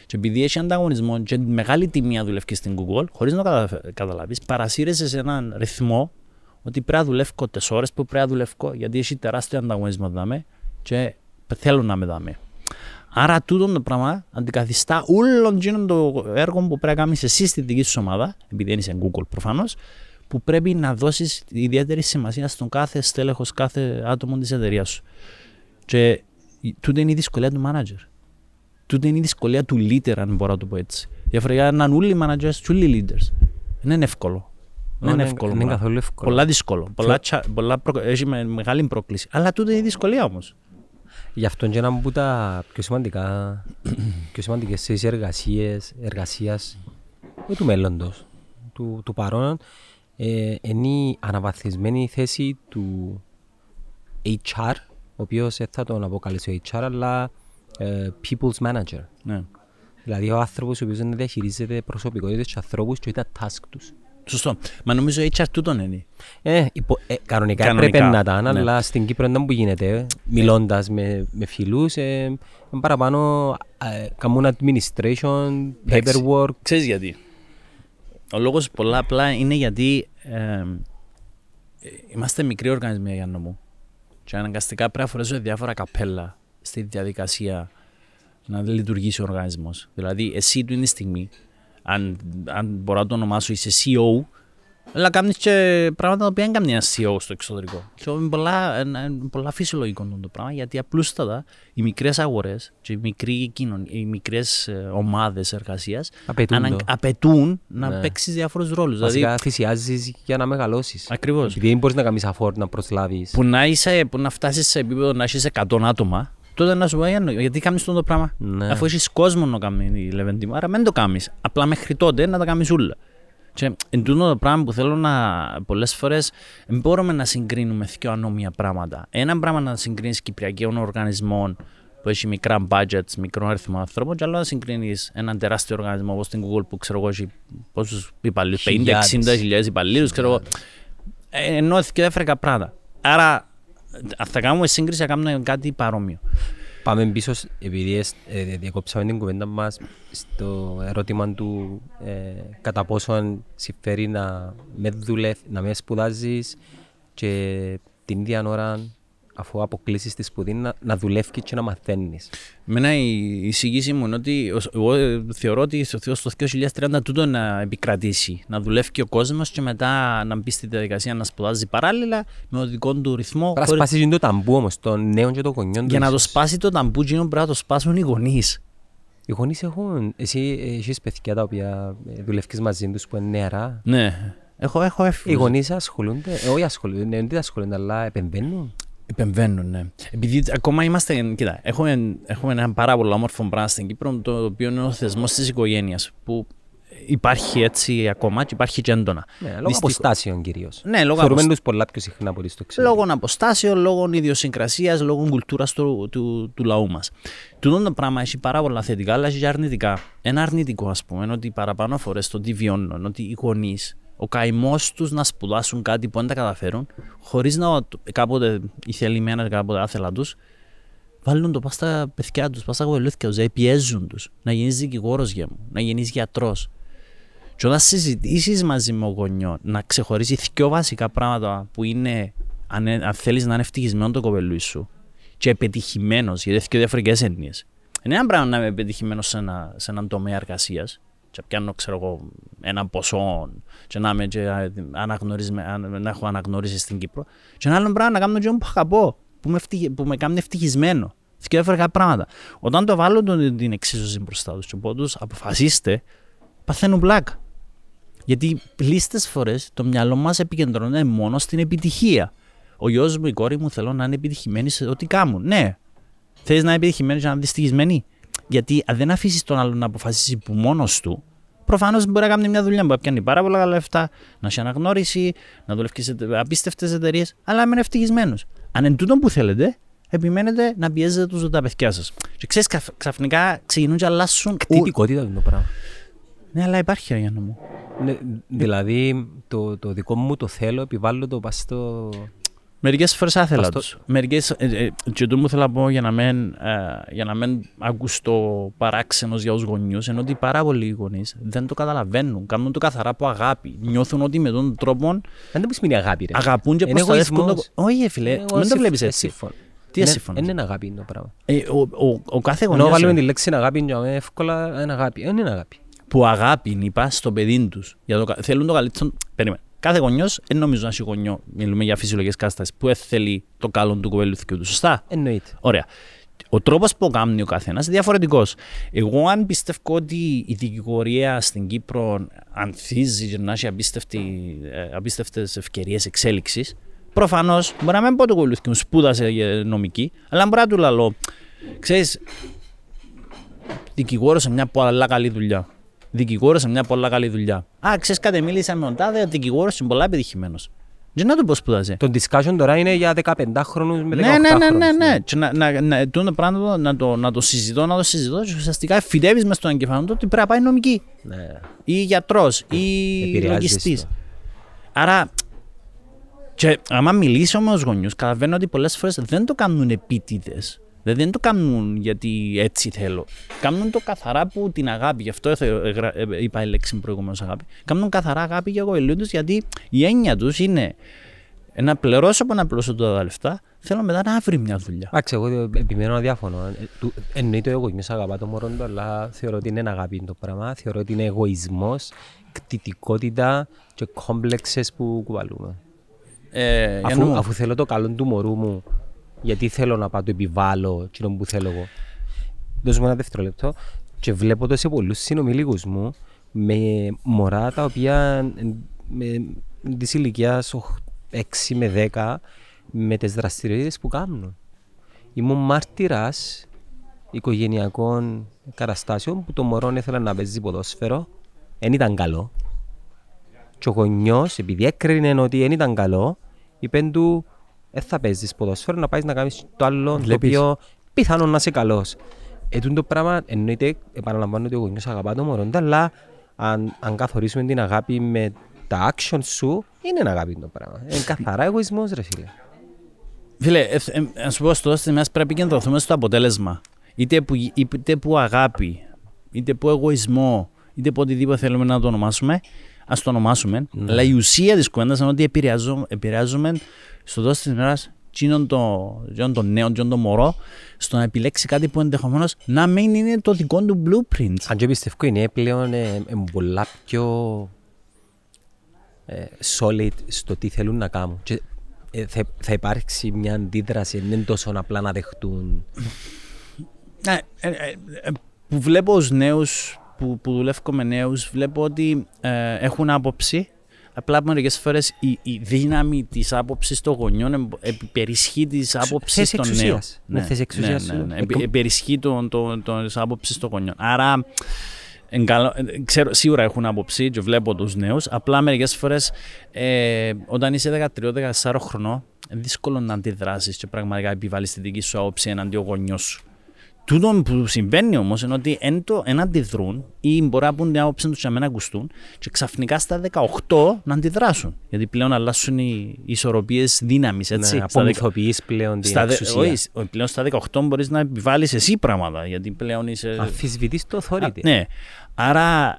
Και επειδή έχει ανταγωνισμό και μεγάλη τιμή να δουλεύει στην Google, χωρίς να το καταλάβεις, παρασύρεσαι σε έναν ρυθμό ότι πρέπει να δουλεύω τι ώρες που πρέπει να δουλεύω, γιατί έχει τεράστιο ανταγωνισμό δάμε και θέλουν να με δάμε. Άρα τούτο το πράγμα αντικαθιστά όλο το έργο που πρέπει να κάνεις εσύ στη δική σου ομάδα, επειδή είσαι Google προφανώς, που πρέπει να δώσεις ιδιαίτερη σημασία στον κάθε στέλεχος, κάθε άτομο της εταιρείας σου. Και τούτο είναι η δυσκολία του manager. Τούτο είναι η δυσκολία του leader, αν μπορώ να το πω έτσι. Διαφορετικά να είναι όλοι οι managers και όλοι οι leaders. Δεν είναι εύκολο. Δεν είναι εύκολο. Είναι καθόλου εύκολο. Πολλά δύσκολο. Πολλά, τσα, πολλά προ... Έχει μεγάλη πρόκληση. Αλλά τούτο είναι η δυσκολία όμως. Γι' αυτό και ένα από τα πιο σημαντικά, πιο σημαντικές θέσεις εργασίες, εργασίας του μέλλοντος, του, του παρόν, ε, είναι η αναβαθμισμένη θέση του HR, ο οποίος δεν θα τον αποκαλέσει HR, αλλά ε, people's manager. Ναι. Δηλαδή ο άνθρωπος ο οποίος να διαχειρίζεται προσωπικότητες και ανθρώπους και τα task τους. Σωστό. Μα νομίζω HR τούτον είναι. Ε, υπο, ε, κανονικά, κανονικά έπρεπε να ήταν, ναι. αλλά στην Κύπρο δεν που γίνεται. Μιλώντας με, με φίλους, ε, παραπάνω ε, καμούν administration, paperwork. Ξέρεις γιατί. Ο λόγος πολλά απλά είναι γιατί ε, είμαστε μικροί οργανισμοί για μου. Και αναγκαστικά πρέπει να φορέσω διάφορα καπέλα στη διαδικασία να λειτουργήσει ο οργανισμός. Δηλαδή, εσύ του είναι στιγμή, αν, αν μπορώ να το ονομάσω, είσαι CEO, αλλά κάνεις και πράγματα τα οποία δεν κάνει ένα CEO στο εξωτερικό. Και είναι πολλά, πολλά φυσιολογικό το πράγμα, γιατί απλούστατα οι μικρές αγορές και οι, μικροί οι μικρές ε, ομάδες εργασίας απαιτούν, ανα, απαιτούν να ναι. παίξεις διάφορους ρόλους. Βασικά δηλαδή, θυσιάζεις για να μεγαλώσεις. Ακριβώς. Επειδή δεν μπορείς να κάνεις αφόρ να προσλάβεις. Που να, είσαι, που να φτάσεις σε επίπεδο να έχεις 100 άτομα, τότε να σου πω γιατί κάνεις αυτό το πράγμα; Ναι. Αφού έχεις κόσμο να κάνει η Λεβεντήμα, άρα δεν το κάνεις. Απλά μέχρι τότε να τα κάνεις όλα. Και εν τούτο το πράγμα που θέλω να. Πολλές φορές δεν μπορούμε να συγκρίνουμε δύο ανώμια πράγματα. Ένα πράγμα να συγκρίνεις κυπριακών οργανισμών που έχει μικρά budgets, μικρό αριθμό ανθρώπων, και άλλο να συγκρίνεις έναν τεράστιο οργανισμό όπως την Google που ξέρω εγώ έχει πόσους υπαλλήλους, 50-60 χιλιάδες υπαλλήλους, ξέρω εγώ. Ε, ενώ και έφερε πράγματα. Άρα, αν θα κάνουμε σύγκριση, θα κάνουμε κάτι παρόμοιο. Πάμε πίσω, επειδή ε, διακόψαμε την κουβέντα μας στο ερώτημα του ε, κατά πόσο συμφέρει να με, δουλευ, να με σπουδάζεις και την ίδια ώρα αφού αποκλείσεις τη σπουδή να, να δουλεύεις και να μαθαίνεις. Μένα η εισηγήση μου είναι ότι εγώ θεωρώ ότι στο 2030 τούτο να επικρατήσει. Να δουλεύει και ο κόσμος και μετά να μπει στη διαδικασία να σπουδάζει παράλληλα με ο δικό του ρυθμό. Πρέπει να σπάσεις το ταμπού όμως, των νέων και των γονιών. Για να το σπάσει το ταμπού, πρέπει να το σπάσουν οι γονείς. Οι γονείς έχουν. Εσύ έχει παιδιά τα οποία δουλεύεις μαζί τους που είναι νεαρά. Ναι. Έχω, έχω Οι γονείς ασχολούνται, ε, όχι ασχολούνται, δεν ασχολούνται, αλλά επεμβαίνουν. Επεμβαίνουν, ναι. Επειδή ακόμα είμαστε. Κοίτα, έχουμε, έχουμε ένα πάρα πολύ όμορφο πράγμα στην Κύπρο, το οποίο είναι ο θεσμός της οικογένειας. Που υπάρχει έτσι ακόμα και υπάρχει και έντονα. Ναι, λόγω Δυστυχ... αποστάσεων κυρίως. Ναι, λόγω Θεωρούμε τους πολλά πιο συχνά από το ξέρω. Λόγω αποστάσεων, λόγω ιδιοσυγκρασίας, λόγω κουλτούρας του, του, του, λαού μας. Τούτο το πράγμα έχει πάρα πολλά θετικά, αλλά έχει και αρνητικά. Ένα αρνητικό, ας πούμε, είναι ότι παραπάνω φορές το τι βιώνουν, ότι οι γονείς ο καημός τους να σπουδάσουν κάτι που δεν τα καταφέρουν, χωρίς να κάποτε οι θελημένα κάποτε άθελα τους, βάλουν το πας στα παιδιά τους, πας στα κοπελούθια τους, δηλαδή πιέζουν τους. Να γίνεις δικηγόρος για μου, να γίνεις γιατρός. Και όταν συζητήσεις μαζί με ο γονιό να ξεχωρίσει δύο βασικά πράγματα που είναι, αν, αν θέλεις να είναι ευτυχισμένο το κοπελούι σου και επιτυχημένος, γιατί έχει δύο διαφορετικές έννοιες. Είναι ένα πράγμα να είμαι επιτυχημένος σε, ένα, σε έναν τομέα εργασίας και πιάνω ξέρω εγώ ένα ποσό και να, είμαι και να έχω αναγνώριση στην Κύπρο και ένα άλλο πράγμα να κάνω και που αγαπώ που με, ευτυχ, που με κάνει ευτυχισμένο και έφερε πράγματα. Όταν το βάλω τον, την εξίσωση μπροστά τους και πω τους αποφασίστε παθαίνουν πλάκα. Γιατί πλήστες φορές το μυαλό μας επικεντρώνεται μόνο στην επιτυχία. Ο γιος μου, η κόρη μου θέλω να είναι επιτυχημένοι σε ό,τι κάνουν. Ναι. Θες να είναι επιτυχημένοι και να είναι δυστυχισμένοι. Γιατί αν δεν αφήσεις τον άλλον να αποφασίσει που μόνος του, προφανώς μπορεί να κάνει μια δουλειά που πιάνει πάρα πολλά λεφτά, να έχει αναγνώριση, να δουλεύεις σε απίστευτες εταιρείες, αλλά να είναι ευτυχισμένος. Αν είναι τούτο που θέλετε, επιμένετε να πιέζετε τους τα παιδιά σας. Και ξέρεις, ξαφνικά ξεκινούν και αλλάσουν. Κτητικότητα είναι το πράγμα. Ναι, αλλά υπάρχει, Γιάννα μου. Ναι, δηλαδή, το, το δικό μου το θέλω, επιβάλλω το πας στο. Μερικές φορές άθελα τους. Μερικές. Ε, ε, και το μου θέλω να πω για να μην, ε, για να μην ακουστώ παράξενος για τους γονεί, ενώ ότι πάρα πολλοί γονείς δεν το καταλαβαίνουν. Κάνουν το καθαρά από αγάπη. Νιώθουν ότι με τον τρόπο. Δεν το πεις αγάπη. Ρε. Αγαπούν και προστατεύουν το. Όχι, φίλε, δεν το βλέπεις έτσι. Τι ασύμφωνο. Δεν είναι αγάπη το πράγμα. Ε, ο, ο, ο κάθε γονιό. Ενώ βάλουμε τη λέξη αγάπη, εύκολα είναι αγάπη. Δεν είναι αγάπη. Που αγάπη είπα στο παιδί τους. Θέλουν το καλύτερο. Περίμενε. Κάθε γονιός, δεν νομίζω να έχει γονιό, μιλούμε για φυσιολογικές καταστάσεις, που θέλει το καλό του κοπέλου του. Σωστά; Εννοείται. Ωραία. Ο τρόπος που κάνει ο καθένας είναι διαφορετικός. Εγώ, αν πιστεύω ότι η δικηγορία στην Κύπρο ανθίζει και να έχει απίστευτες ευκαιρίες εξέλιξης, προφανώς μπορεί να μην πω το κολλούθηκε, μου σπούδασε νομική, αλλά μπορεί να του λέω, ξέρεις, δικηγόρος σε μια πολλά καλή δουλειά. Δικηγόρος σε μια πολλά καλή δουλειά. Α, ξέρεις κάτι, μίλησα με τον τάδε, δικηγόρος είναι πολλά επιτυχημένος. Δεν να το πω σπουδάζει. Το discussion τώρα είναι για 15 χρόνους με 18 ναι, ναι, ναι, ναι, ναι. Και να, να, να, το πράγμα να το, να το συζητώ, να το συζητώ και ουσιαστικά φυτεύεις μες στον εγκεφάλαιο ότι πρέπει να πάει νομική. Ναι. Ή γιατρός, ή λογιστής. Άρα, και άμα μιλήσω με τους γονιούς, καταλαβαίνω ότι πολλές φορές δεν το κάνουν επίτηδες. Δηλαδή δεν το κάνουν γιατί έτσι θέλω. Κάνουν το καθαρά που την αγάπη. Γι' αυτό είπα η λέξη προηγουμένω αγάπη. Κάνουν καθαρά αγάπη για εγώ τους γιατί η έννοια τους είναι να πληρώσω από να πληρώσω τα λεφτά, θέλω μετά να βρει μια δουλειά. Εντάξει, εγώ επιμένω να διαφωνώ. Εννοείται εγώ είμαι αγαπά το μωρό του, αλλά θεωρώ ότι είναι αγάπη το πράγμα. Θεωρώ ότι είναι εγωισμός, κτητικότητα και κόμπλεξες που κουβαλούμε. Ε, αφού, αφού θέλω το καλό του μωρού μου γιατί θέλω να πάω το επιβάλλω εκείνο που θέλω εγώ. Δώσ' μου ένα δευτερόλεπτο και βλέπω το σε πολλούς συνομιλίκους μου με μωρά τα οποία της ηλικίας 6 με 10 με τις δραστηριότητες που κάνουν. Ήμουν μάρτυρας οικογενειακών καταστάσεων που το μωρό ήθελε να παίζει ποδόσφαιρο, δεν ήταν καλό. Και ο γονιός, επειδή έκρινε ότι δεν ήταν καλό, είπε του δεν θα παίζεις ποδόσφαιρο, να πάεις να κάνεις το άλλο Βλέπεις. το οποίο πιθανόν να είσαι καλός. Έτσι το πράγμα εννοείται, επαναλαμβάνω ότι ο γονιός αγαπά το μωρό, αλλά αν, αν καθορίσουμε την αγάπη με τα action σου, είναι αγάπη το πράγμα. Είναι καθαρά εγωισμός ρε φίλε. Φίλε, ε, ε, να σου πω στο στιγμή πρέπει να κεντρωθούμε στο αποτέλεσμα. Είτε που, είτε που αγάπη, είτε που εγωισμό, είτε που οτιδήποτε θέλουμε να το ονομάσουμε, ας το ονομάσουμε. Ναι. Αλλά η ουσία της κουβέντας είναι ότι επηρεάζουμε, επηρεάζουμε στο τέλο της ημέρα τσίνον το, το νέο, τσίνον το μωρό, στο να επιλέξει κάτι που ενδεχομένως να μην είναι το δικό του blueprint. Αν και πιστεύω είναι πλέον ε, ε, πολλά πιο ε, solid στο τι θέλουν να κάνουν. Και, ε, θα, θα υπάρξει μια αντίδραση, δεν είναι τόσο απλά να δεχτούν. Ναι, ε, ε, ε, που βλέπω ως νέους, που, που δουλεύω με νέους, βλέπω ότι έχουν άποψη Απλά μερικές φορές η, η δύναμη της άποψης των γονιών υπερισχύει της άποψης των νέων. Ναι, θέση εξουσίας. Ναι, ναι, ναι. Υπερισχύει της άποψης των γονιών. Άρα, Εγκαλώ, ξέρω, σίγουρα έχουν άποψη και βλέπω τους νέους. Απλά μερικές φορές ε, όταν είσαι 13-14 χρονών, είναι δύσκολο να αντιδράσεις και πραγματικά επιβάλλεις τη δική σου άποψη εναντίον γονιών σου. Τούτο που συμβαίνει όμως είναι ότι εν αντιδρούν ή μπορεί να πούν την άποψη τους για να ακουστούν και ξαφνικά στα 18 να αντιδράσουν. Γιατί πλέον αλλάσουν οι ισορροπίες δύναμης. Ναι, απομυθοποιεί πλέον την εξουσία. Όχι, πλέον στα 18 μπορείς να επιβάλλεις εσύ πράγματα. Γιατί πλέον είσαι. Αμφισβητείς το authority. Ναι. Άρα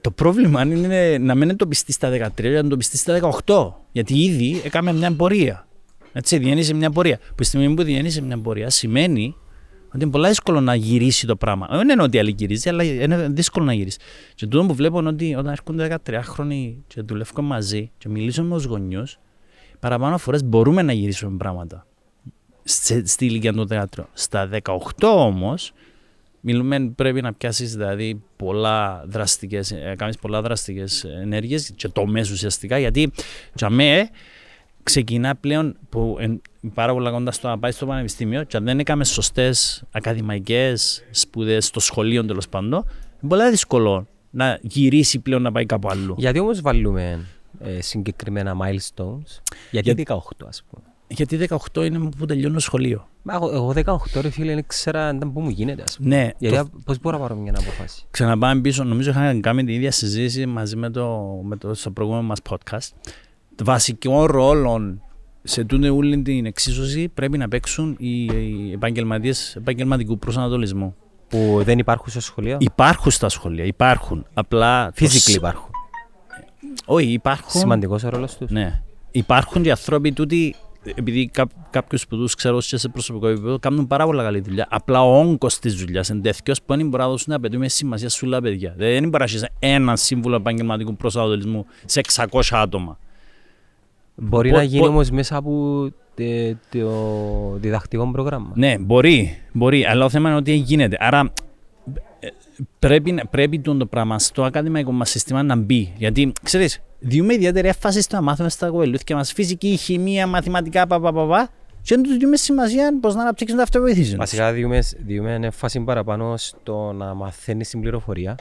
το πρόβλημα είναι να μην το πιστεί στα 13, αλλά να το πιστεί στα 18. Γιατί ήδη έκαμε μια πορεία. Έτσι, διένυσε μια πορεία. Που τη στιγμή που διένυσε μια πορεία σημαίνει ότι είναι πολύ δύσκολο να γυρίσει το πράγμα. Δεν είναι ότι άλλη γυρίζει, αλλά είναι δύσκολο να γυρίσεις. Και τούτο που βλέπω είναι ότι όταν έρχονται 13 χρόνοι και δουλεύουμε μαζί και μιλήσουμε με τους γονιούς, παραπάνω φορές μπορούμε να γυρίσουμε πράγματα. Στη ηλικία του 13. Στα 18 όμως, μιλούμε πρέπει να πιάσεις δηλαδή πολλά δραστικές, ε, κάνεις πολλά δραστικές ενέργειες και το μέσο ουσιαστικά γιατί για μέ ξεκινά πλέον που πάρα πολλά κοντά στο να πάει στο πανεπιστήμιο και αν δεν έκαμε σωστές ακαδημαϊκές σπουδές στο σχολείο τέλος πάντων, είναι πολύ δύσκολο να γυρίσει πλέον να πάει κάπου αλλού. Γιατί όμως βάλουμε ε, συγκεκριμένα milestones, γιατί Για... 18 ας πούμε. Γιατί 18 είναι που τελειώνω το σχολείο. Μα, εγώ 18 ρε φίλε, δεν ξέρα πού μου γίνεται. Ας πούμε. Ναι. Γιατί το... πώς μπορώ να πάρω μια αποφάση. Ξαναπάμε πίσω, νομίζω είχαμε κάνει την ίδια συζήτηση μαζί με το, με το στο προηγούμενο μας podcast βασικό ρόλο σε τούτη όλη την εξίσωση πρέπει να παίξουν οι επαγγελματίες επαγγελματικού προσανατολισμού. Που δεν υπάρχουν στα σχολεία; Υπάρχουν στα σχολεία, υπάρχουν. Απλά. Φυσικά υπάρχουν. Όχι, υπάρχουν. Σημαντικός ο ρόλος τους. Ναι. Υπάρχουν και άνθρωποι τούτοι, επειδή κά, κάποιου που τους ξέρω σε προσωπικό επίπεδο, κάνουν πάρα πολύ καλή δουλειά. Απλά ο όγκος της δουλειάς είναι τέτοιο που δεν μπορεί να δώσουν απαιτούμε σημασία σου όλα παιδιά. Δεν μπορεί να έχει ένα σύμβουλο επαγγελματικού προσανατολισμού σε 600 άτομα. Μπορεί να γίνει όμως μέσα από το διδακτικό πρόγραμμα. Ναι, μπορεί, μπορεί, αλλά το θέμα είναι ότι γίνεται. Άρα ε, πρέπει, πρέπει το πράγμα στο ακαδημαϊκό μας σύστημα να μπει. Γιατί, ξέρεις, διούμε ιδιαίτερη έφαση στο να μάθουμε στα κοελούθια μας φυσική, χημεία, μαθηματικά, παπαπαπα, και δεν του δούμε σημασία πώ να αναπτύξουν τα αυτοβοήθηση. Βασικά, διούμε, διούμε έφαση παραπάνω στο να μαθαίνεις την πληροφορία.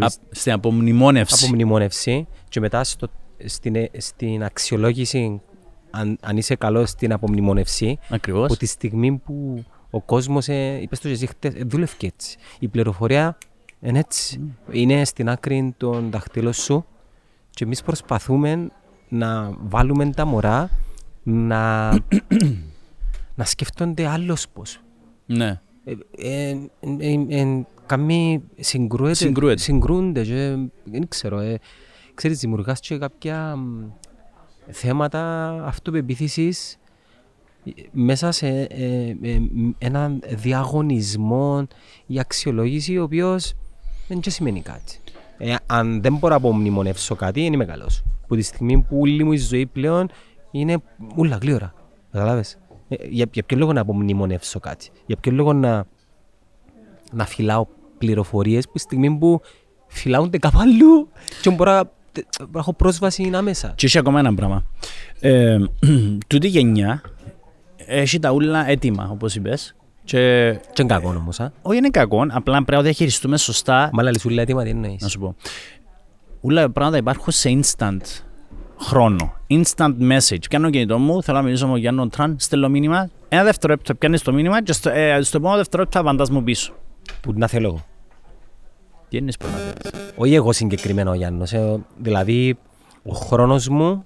Α, στην απομνημόνευση. Απομνημόνευση και μετά στο, στην, στην αξιολόγηση αν, αν είσαι καλός στην απομνημόνευση. Ακριβώς. Από τη στιγμή που ο κόσμος, ε, είπες το εσύ χτες, δούλευε έτσι. Η πληροφορία είναι έτσι. Mm. Είναι στην άκρη των δαχτύλων σου και εμείς προσπαθούμε να βάλουμε τα μωρά να, να σκεφτόνται άλλος πώς. Ναι. Ε, ε, ε, ε, Καμοί συγκρούεται, συγκρούνται και δεν ξέρω. Ε, ξέρεις, δημιουργάς και κάποια θέματα αυτοπεποίθησης μέσα σε ε, ε, έναν διαγωνισμό ή αξιολόγηση ο οποίος δεν και σημαίνει κάτι. Ε, αν δεν μπορώ να απομνημονεύσω κάτι, δεν είμαι καλός. Που τη στιγμή που όλη μου η ζωή πλέον είναι όλα γλύωρα. Καταλάβες. Ε, για, για ποιο λόγο να απομνημονεύσω κάτι; Για ποιο λόγο να, να φυλάω πληροφορίες που τη στιγμή που φυλάονται κάπου αλλού και μπορώ να έχω πρόσβαση άμεσα. Και έχει ακόμα ένα πράγμα. Ε, τούτη γενιά έχει τα ούλα έτοιμα, όπως είπες. Και, και είναι κακό όμως, α. Όχι είναι κακό, απλά πρέπει να διαχειριστούμε σωστά. Μα λες ούλα έτοιμα τι εννοείς; Να σου πω. Ούλα πράγματα υπάρχουν σε instant χρόνο. Instant message. Κάνω κινητό μου, θέλω να μιλήσω με τον Γιάννο Τραν, στέλνω μήνυμα, ένα δευτερόλεπτο πιάνεις το μήνυμα και στο, ε, στο επόμενο δευτερόλεπτο απαντάς μου πίσω. Που να θέλω εγώ. Τι είναι που να θέλεις. Όχι εγώ συγκεκριμένο ο Γιάννος. Ε, δηλαδή, ο χρόνος μου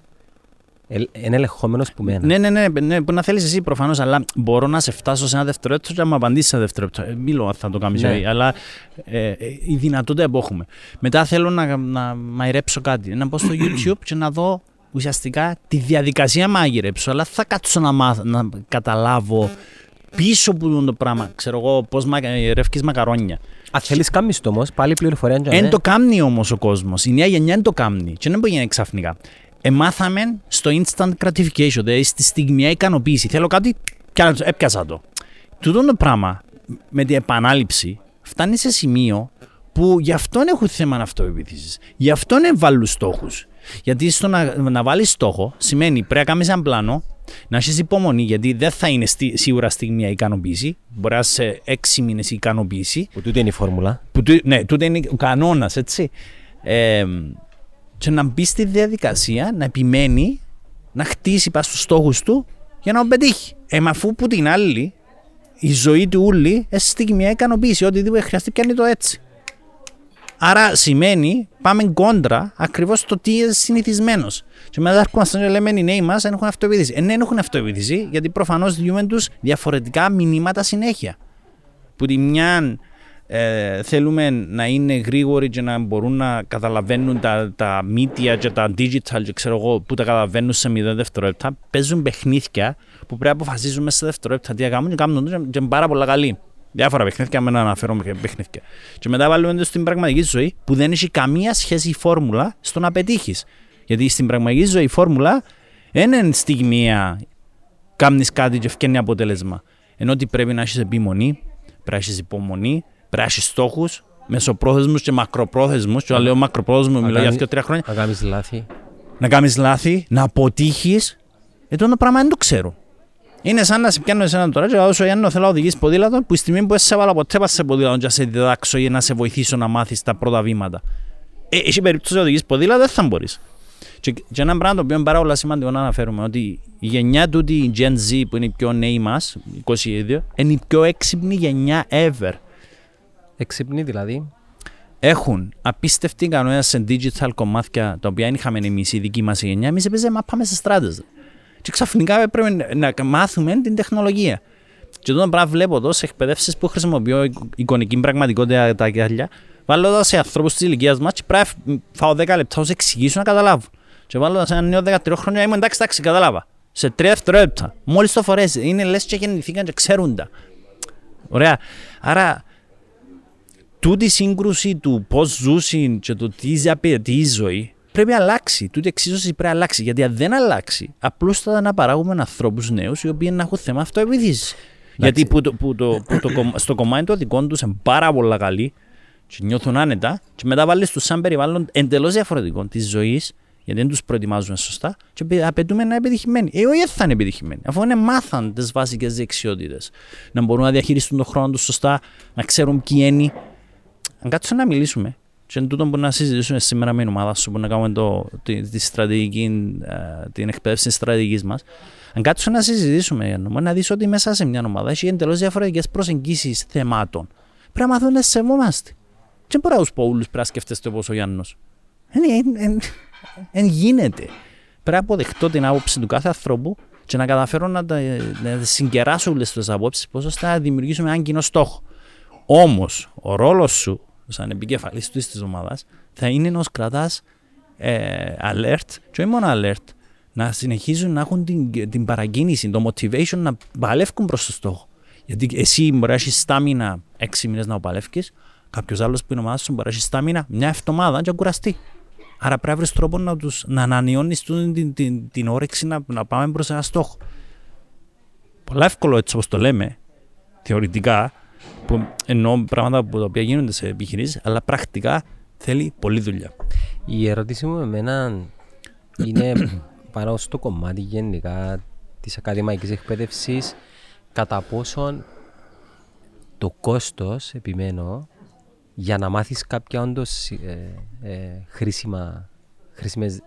είναι ελεγχόμενος που μένα. Ναι, ναι, ναι, ναι, που να θέλεις εσύ προφανώς, αλλά μπορώ να σε φτάσω σε ένα δευτερόλεπτο και να μου απαντήσεις σε ένα δευτερόλεπτο. Ε, μιλώ αν θα το κάνεις ναι. αλλά ε, ε, η δυνατότητα που έχουμε. Μετά θέλω να, να μαγειρέψω κάτι, να μπω στο YouTube και να δω ουσιαστικά τη διαδικασία μαγειρέψω, αλλά θα κάτσω να, μάθω, να καταλάβω πίσω που το πράγμα. Ξέρω εγώ πώς μαγειρεύει μακαρόνια. Αν θέλεις κάνει το όμως, πάλι πληροφορία δεν το κάνει όμως ο κόσμος. Η νέα γενιά δεν το κάνει. Και δεν μπορεί να γίνει ξαφνικά. Εμάθαμε στο instant gratification, δηλαδή στη στιγμιαία ικανοποίηση. Θέλω κάτι και έπιασα το. Τούτο το πράγμα με την επανάληψη φτάνει σε σημείο που γι' αυτόν έχουν θέμα αυτοεπίθεση. Γι' αυτόν βάλουν στόχους. Γιατί στο να, να βάλεις στόχο σημαίνει πρέπει να κάνεις ένα πλάνο, να έχεις υπομονή, γιατί δεν θα είναι στη, σίγουρα στιγμή ικανοποίηση. Μπορεί να είσαι σε έξι μήνες ικανοποίηση. Που τούτη είναι η φόρμουλα. Που, ναι, τούτη είναι ο κανόνας, έτσι. Ε, και να μπει στη διαδικασία να επιμένει να χτίσει πας στους στόχους του για να τον πετύχει. Ε, μα αφού που την άλλη η ζωή του ούλη έχει στιγμιαία ικανοποίηση. Οτιδήποτε χρειαστεί πιάνει το έτσι. Άρα σημαίνει πάμε κόντρα ακριβώς το τι είναι συνηθισμένος. Και μετά έρχομαστε και λέμε οι νέοι μας δεν έχουν αυτοεπίθεση. Ε, ναι, έχουν αυτοεπίθεση γιατί προφανώς διούμε τους διαφορετικά μηνύματα συνέχεια. Που τη μια ε, θέλουμε να είναι γρήγοροι και να μπορούν να καταλαβαίνουν τα, τα media και τα digital και ξέρω εγώ που τα καταλαβαίνουν σε μηδέν δευτερόλεπτα. Παίζουν παιχνίδια που πρέπει να αποφασίζουν μέσα σε δευτερόλεπτα τι να κάνουν και κάνουν και, και πάρα πολλά καλή. Διάφορα παιχνίδια, με να αναφέρω παιχνίδια. Και μετά βάλουμε στην πραγματική ζωή που δεν έχει καμία σχέση η φόρμουλα στο να πετύχεις. Γιατί στην πραγματική ζωή η φόρμουλα δεν είναι στιγμία κάνεις κάτι και φτιάχνει αποτέλεσμα. Ενώ ότι πρέπει να έχεις επιμονή, πρέπει να έχεις υπομονή, πρέπει να έχεις στόχους, μεσοπρόθεσμους και μακροπρόθεσμους. Και όταν λέω μακροπρόθεσμο, μιλάω για δύο-τρία χρόνια. Να κάνεις λάθη. Να κάνεις λάθη, να αποτύχεις. Ε, το πράγμα δεν το ξέρω. Είναι σαν να σε πιάνω εσένα τώρα και όσο Γιάννο θέλω να οδηγείς ποδήλατο που η στιγμή που σε βάλω ποτέ πας σε ποδήλατο και να σε διδάξω ή να σε βοηθήσω να μάθεις τα πρώτα βήματα. Ε, έχει περίπτωση να οδηγείς ποδήλατο δεν θα μπορείς. Και, και ένα πράγμα το οποίο είναι πάρα πολύ σημαντικό να αναφέρουμε ότι η γενιά τούτη, η Gen Z που είναι η πιο νέη μας, 22, είναι η πιο έξυπνη γενιά ever. Έξυπνη δηλαδή. Έχουν απίστευτη ικανότητα σε digital κομμάτια τα οποία είχαμε εμείς η δική μας γενιά. Εμείς έπαιζε μα πάμε σε στράτες. Και ξαφνικά πρέπει να μάθουμε την τεχνολογία. Και τότε πράγμα βλέπω εδώ σε εκπαιδεύσεις που χρησιμοποιώ εικονική πραγματικότητα τα γυαλιά. Βάλω εδώ σε ανθρώπους της ηλικίας μας και πρέπει να φάω 10 λεπτά να εξηγήσω να καταλάβω. Και βάλω εδώ σε ένα νέο 13 χρόνια είμαι εντάξει, εντάξει, κατάλαβα. Σε 3 δευτερόλεπτα. Μόλις το φορέσει, είναι λες και γεννηθήκαν και ξέρουν τα. Ωραία. Άρα, τούτη σύγκρουση του πώς ζούσιν και το τι απαιτεί η ζωή πρέπει να αλλάξει. Τούτη εξίσωση πρέπει να αλλάξει. Γιατί αν δεν αλλάξει, απλούστατα να παράγουμε ανθρώπους νέους οι οποίοι να έχουν θέμα αυτοεπιδίση. Γιατί που το, που το, που το, στο κομμάτι των δικών τους είναι πάρα πολύ καλή και νιώθουν άνετα και μετά βάλει του σαν περιβάλλον εντελώς διαφορετικό της ζωής γιατί δεν τους προετοιμάζουμε σωστά και απαιτούμε να είναι επιτυχημένοι. Ε, όχι θα είναι επιτυχημένοι, αφού είναι μάθαν τι βασικές δεξιότητες. Να μπορούν να διαχειριστούν τον χρόνο τους σωστά, να ξέρουν ποιοι είναι. Αν κάτσουμε να μιλήσουμε, και είναι τούτο που να συζητήσουμε σήμερα με την ομάδα σου, που να κάνουμε το, τη, τη στρατηγική, την εκπαίδευση της στρατηγικής μας. Αν κάτσουμε να συζητήσουμε, να δεις ότι μέσα σε μια ομάδα έχει εντελώς διαφορετικές προσεγγίσεις θεμάτων. Πρέπει να μάθουμε να σεβόμαστε. Και μπορεί να τους πω όλους πρέπει να σκέφτεστε όπως ο Γιάννος. Δεν γίνεται. Πρέπει να αποδεχτώ την άποψη του κάθε ανθρώπου και να καταφέρω να, τα, να συγκεράσω όλες τις απόψεις, ώστε να δημιουργήσουμε έναν κοινό στόχο. Όμως, ο ρόλος σου σαν επικεφαλής του της ομάδας θα είναι να κρατάς ε, alert, και όχι μόνο alert, να συνεχίζουν να έχουν την, την παρακίνηση, το motivation να παλεύουν προς το στόχο. Γιατί εσύ μπορεί να έχεις στάμινα έξι μήνες να παλεύει, κάποιος άλλος που είναι ομάδα σου μπορεί να έχει στάμινα μια εβδομάδα και να κουραστεί. Άρα πρέπει να βρεις τρόπο να, τους, να ανανεώνεις την, την, την, την, όρεξη να, να πάμε προς ένα στόχο. Πολλά εύκολο έτσι όπως το λέμε, θεωρητικά, που εννοώ πράγματα που τα οποία γίνονται σε επιχειρήσεις, αλλά πρακτικά θέλει πολλή δουλειά. Η ερώτηση μου εμένα είναι πάνω στο κομμάτι γενικά της ακαδημαϊκής εκπαίδευσης, κατά πόσον το κόστος, επιμένω, για να μάθεις κάποια όντως ε, ε, χρήσιμα, χρήσιμες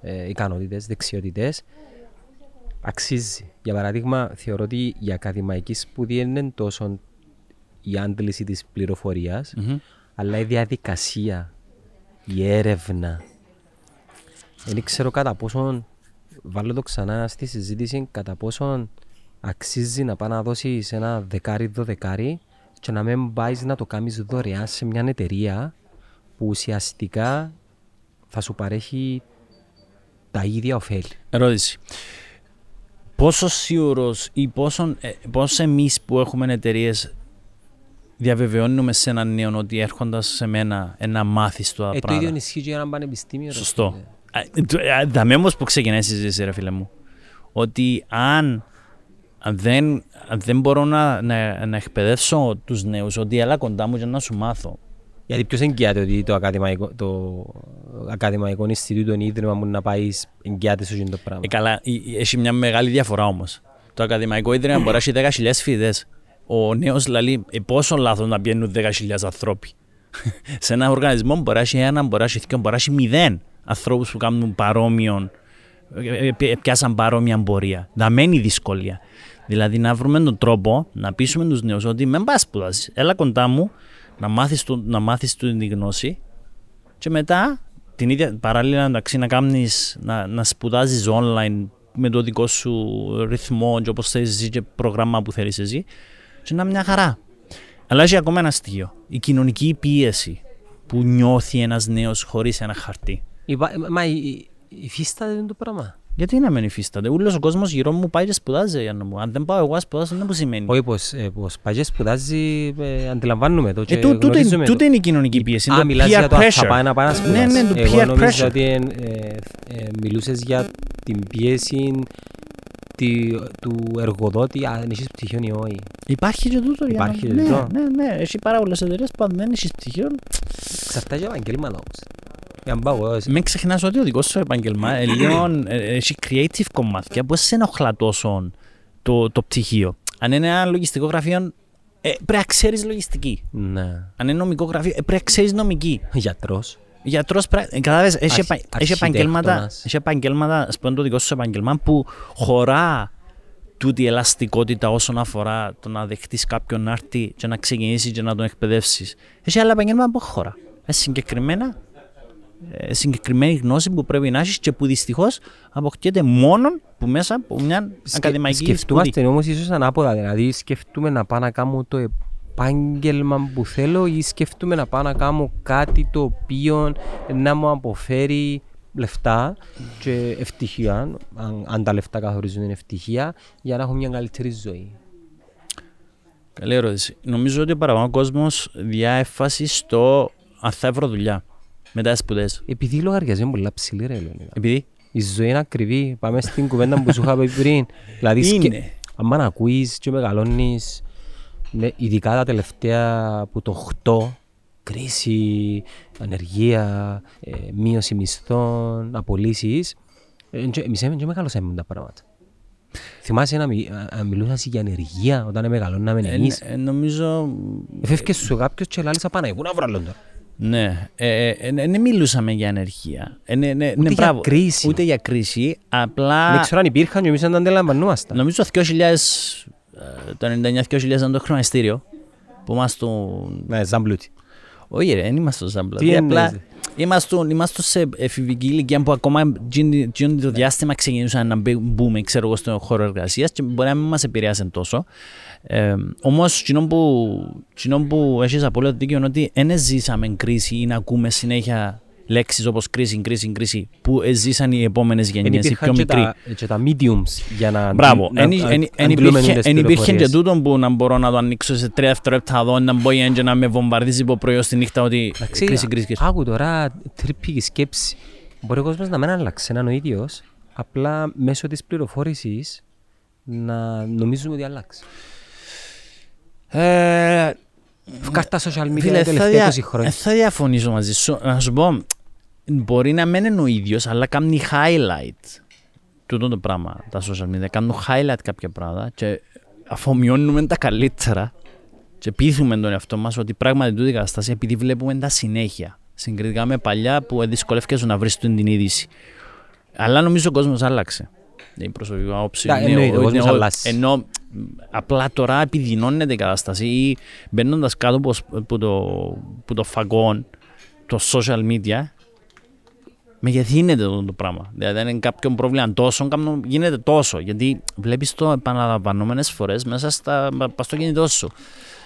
ε, ικανότητες, δεξιότητες, αξίζει. Για παράδειγμα, θεωρώ ότι η ακαδημαϊκή σπουδή είναι τόσο η άντληση της πληροφοριας mm-hmm. αλλά η διαδικασία, η έρευνα. Δεν ξέρω κατά πόσον, βάλω το ξανά στη συζήτηση, κατά πόσον αξίζει να πάει να δώσει ένα δεκάρι, δωδεκάρι και να μην πάεις να το κάνεις δωρεάν σε μια εταιρεία που ουσιαστικά θα σου παρέχει τα ίδια ωφέλη. Ερώτηση. Πόσο σίγουρος ή πόσο, ε, πόσο εμείς που έχουμε εταιρείες διαβεβαιώνουμε σε έναν νέο ότι έρχοντας σε μένα ένα μάθει το ε, Το ίδιο ισχύει για ένα πανεπιστήμιο. Σωστό. Θα με όμως που ξεκινάει η συζήτηση, ρε φίλε μου. Ότι αν δεν, δεν μπορώ να, να, να εκπαιδεύσω τους νέους ότι έλα κοντά μου για να σου μάθω. Γιατί ποιος εγγυάται ότι το ακαδημαϊκό, το ακαδημαϊκό Ινστιτούτο είναι ίδρυμα μου να πάει εγγυάται σε αυτό το πράγμα. Ε, καλά, έχει μια μεγάλη διαφορά όμως. Το ακαδημαϊκό ίδρυμα μπορεί να έχει 10.000 φοιτητές. Ο νέος λέει ε, πόσο λάθος να πιένουν 10.000 ανθρώποι. σε ένα οργανισμό μπορεί να έχει ένα, μπορεί να έχει δύο, μπορεί να έχει μηδέν ανθρώπους που κάνουν παρόμοιον, ε, ε, πιάσαν παρόμοια πορεία. Δαμένη δυσκολία. Δηλαδή να βρούμε τον τρόπο να πείσουμε τους νέους ότι με πας σπουδάσεις. Έλα κοντά μου να μάθεις να μάθεις την γνώση και μετά την ίδια παράλληλα εντάξει, να, κάνεις, να, να σπουδάζεις online με το δικό σου ρυθμό και όπως θέλει εσύ και πρόγραμμα που θέλεις εσύ και να μια χαρά. Αλλά έχει ακόμα ένα στοιχείο. Η κοινωνική πίεση που νιώθει ένας νέος χωρίς ένα χαρτί. Μα υφίσταται το πράγμα; Γιατί να μην υφίσταται; Ούλος ο κόσμος γύρω μου πάει και σπουδάζει. Για να μου. Αν δεν πάω εγώ σπουδάζω, δεν μου σημαίνει. Όχι, πως, ε, πως πάει και σπουδάζει, ε, αντιλαμβάνουμε το και ε, τούτο, τούτο, τούτο είναι η κοινωνική πίεση. Α, μιλάς για το θα πάει να πάει να σπουδάζει. Ναι, ναι, το εγώ peer νομίζω pressure. ότι ε, ε, μιλούσες για την πίεση τη, του εργοδότη, αν έχεις πτυχίο ή όχι. Υπάρχει και τούτο. για Υπάρχει να- και ναι, τούτο. ναι, ναι. Έχει πάρα πολλές εταιρείες που αν δεν έχεις πτυχίο, Ξαρτάται από επαγγέλματα όμως. Για να πάω εγώ, μην ξεχνάς ότι ο δικός σου επάγγελμα ε, λίγο, ε, έχει creative κομμάτια που σε ενοχλά τόσο το, το πτυχίο. Αν είναι ένα λογιστικό γραφείο, ε, πρέπει να ξέρεις λογιστική. Ναι. Αν είναι νομικό γραφείο, ε, πρέπει να ξέρεις νομική. Γιατρός. Γιατρός πρέπει. Κατάλαβες, έχει, Αρχι- επα- έχει επαγγέλματα, αρχιτέκτονας. έχει επαγγέλματα, ας πούμε το δικό σου επαγγελμά, που χωρά τούτη η ελαστικότητα όσον αφορά το να δεχτείς κάποιον να έρθει και να ξεκινήσει και να τον εκπαιδεύσεις. Έχει άλλα επαγγέλματα που χωρά. Έχει συγκεκριμένα ε, συγκεκριμένη γνώση που πρέπει να έχεις και που δυστυχώς αποκτιέται μόνο που μέσα από μια ακαδημαϊκή σπουδή. Σκεφτούμαστε όμως ίσως ανάποδα, δηλαδή σκεφτούμε να πάω να κάνω το επάγγελμα που θέλω ή σκεφτούμε να πάω να κάνω κάτι το οποίο να μου αποφέρει λεφτά και ευτυχία, αν, αν τα λεφτά καθορίζουν την ευτυχία, για να έχω μια καλύτερη ζωή. Καλή ερώτηση. Νομίζω ότι ο παραπάνω κόσμος διά έμφαση στο αν θα βρω δουλειά. μετά τις σπουδές. Επειδή οι λογαριασμοί είναι πολλά ψηλή ρε Λεωνίδα. Επειδή; Η ζωή είναι ακριβή. Πάμε στην κουβέντα που σου είχα πει πριν. δηλαδή, Είναι. Αν ακούεις και μεγαλώνεις, ναι, ειδικά τα τελευταία που το 8, κρίση, ανεργία, ε, μείωση μισθών, απολύσεις, ε, εμείς δεν μεγαλώσαμε τα πράγματα. Θυμάσαι να, μι, να μιλούσες για ανεργία όταν μεγαλώναμε Ε, εμείς. ε, νομίζω... Εφεύκες σου κάποιος και λάλης απάνω, πού να βρω άλλον τώρα; Ναι, ε, ε, ε, δεν μιλούσαμε για ανεργία. Ε, ναι, ναι, ναι, για μπράβο. κρίση. Ούτε για κρίση. Απλά Δεν ξέρω αν υπήρχαν και εμείς δεν τα αντιλαμβανόμασταν. νομίζω το 2000, ε, το 99-2000 ήταν το χρηματιστήριο που είμαστε Ναι, ζαμπλούτι. Όχι ρε, δεν είμαστε στο Ζάμπλα. Τι Απλά εννοείς; είμαστε, είμαστε σε εφηβική ηλικία που ακόμα εκείνη- εκείνο το διάστημα ξεκινούσαν να μπε- μπούμε ξέρω εγώ, στον χώρο εργασίας και μπορεί να μην μας επηρεάσει τόσο. Ε, όμως, εκείνο που, εκείνο που έχεις απόλυτο δίκιο είναι ότι δεν ζήσαμε κρίση ή να ακούμε συνέχεια λέξεις όπως κρίση, κρίση, κρίση που ζήσαν οι επόμενες Εν γενιές, οι υπήρχαν πιο και μικροί. τα, και τα mediums για να Μπράβο. να- Εν- να- εν- να εν αντιλούμε υπήρχε- τις εν υπήρχε και πληροφορίες. τούτο που να μπορώ να το ανοίξω σε τρία δευτερόλεπτα δω να μπω και να με βομβαρδίζει από πρωί στη νύχτα ότι Εντάξει, κρίση, κρίση, κρίση. Άκου τώρα τρίπικη σκέψη. Μπορεί ο κόσμος να μην αλλάξει έναν ο ίδιος, απλά μέσω της πληροφόρησης να νομίζουμε ότι αλλάξει. Ε, Κάρτα social media Φίλε, τα θα, τελευταία δια... 20 χρόνια. ε, θα διαφωνήσω μαζί σου. Να σου πω, μπορεί να μην είναι ο ίδιος, αλλά κάνει highlight τούτο το πράγμα, τα social media. Κάνουν highlight κάποια πράγματα και αφομοιώνουμε τα καλύτερα και πείθουμε τον εαυτό μας ότι πράγματι τούτη η κατάσταση επειδή βλέπουμε τα συνέχεια. Συγκριτικά με παλιά που δυσκολεύκεσαι να βρεις την είδηση. Αλλά νομίζω ο κόσμος άλλαξε. Η προσωπική μου άποψη. Τα, είναι εννοείται, ο ο- κόσμος είναι ο- αλλάζει. Ενώ μ, απλά τώρα επιδεινώνεται η κατάσταση ή μπαίνοντας κάτω από, από το, από το φαγόν, το social media, μεγεθύνεται το, το πράγμα; Δηλαδή, αν είναι κάποιο πρόβλημα τόσο, κάμνο- γίνεται τόσο. Γιατί βλέπεις το επαναλαμβανόμενες φορές μέσα στα, πας στο κινητό σου.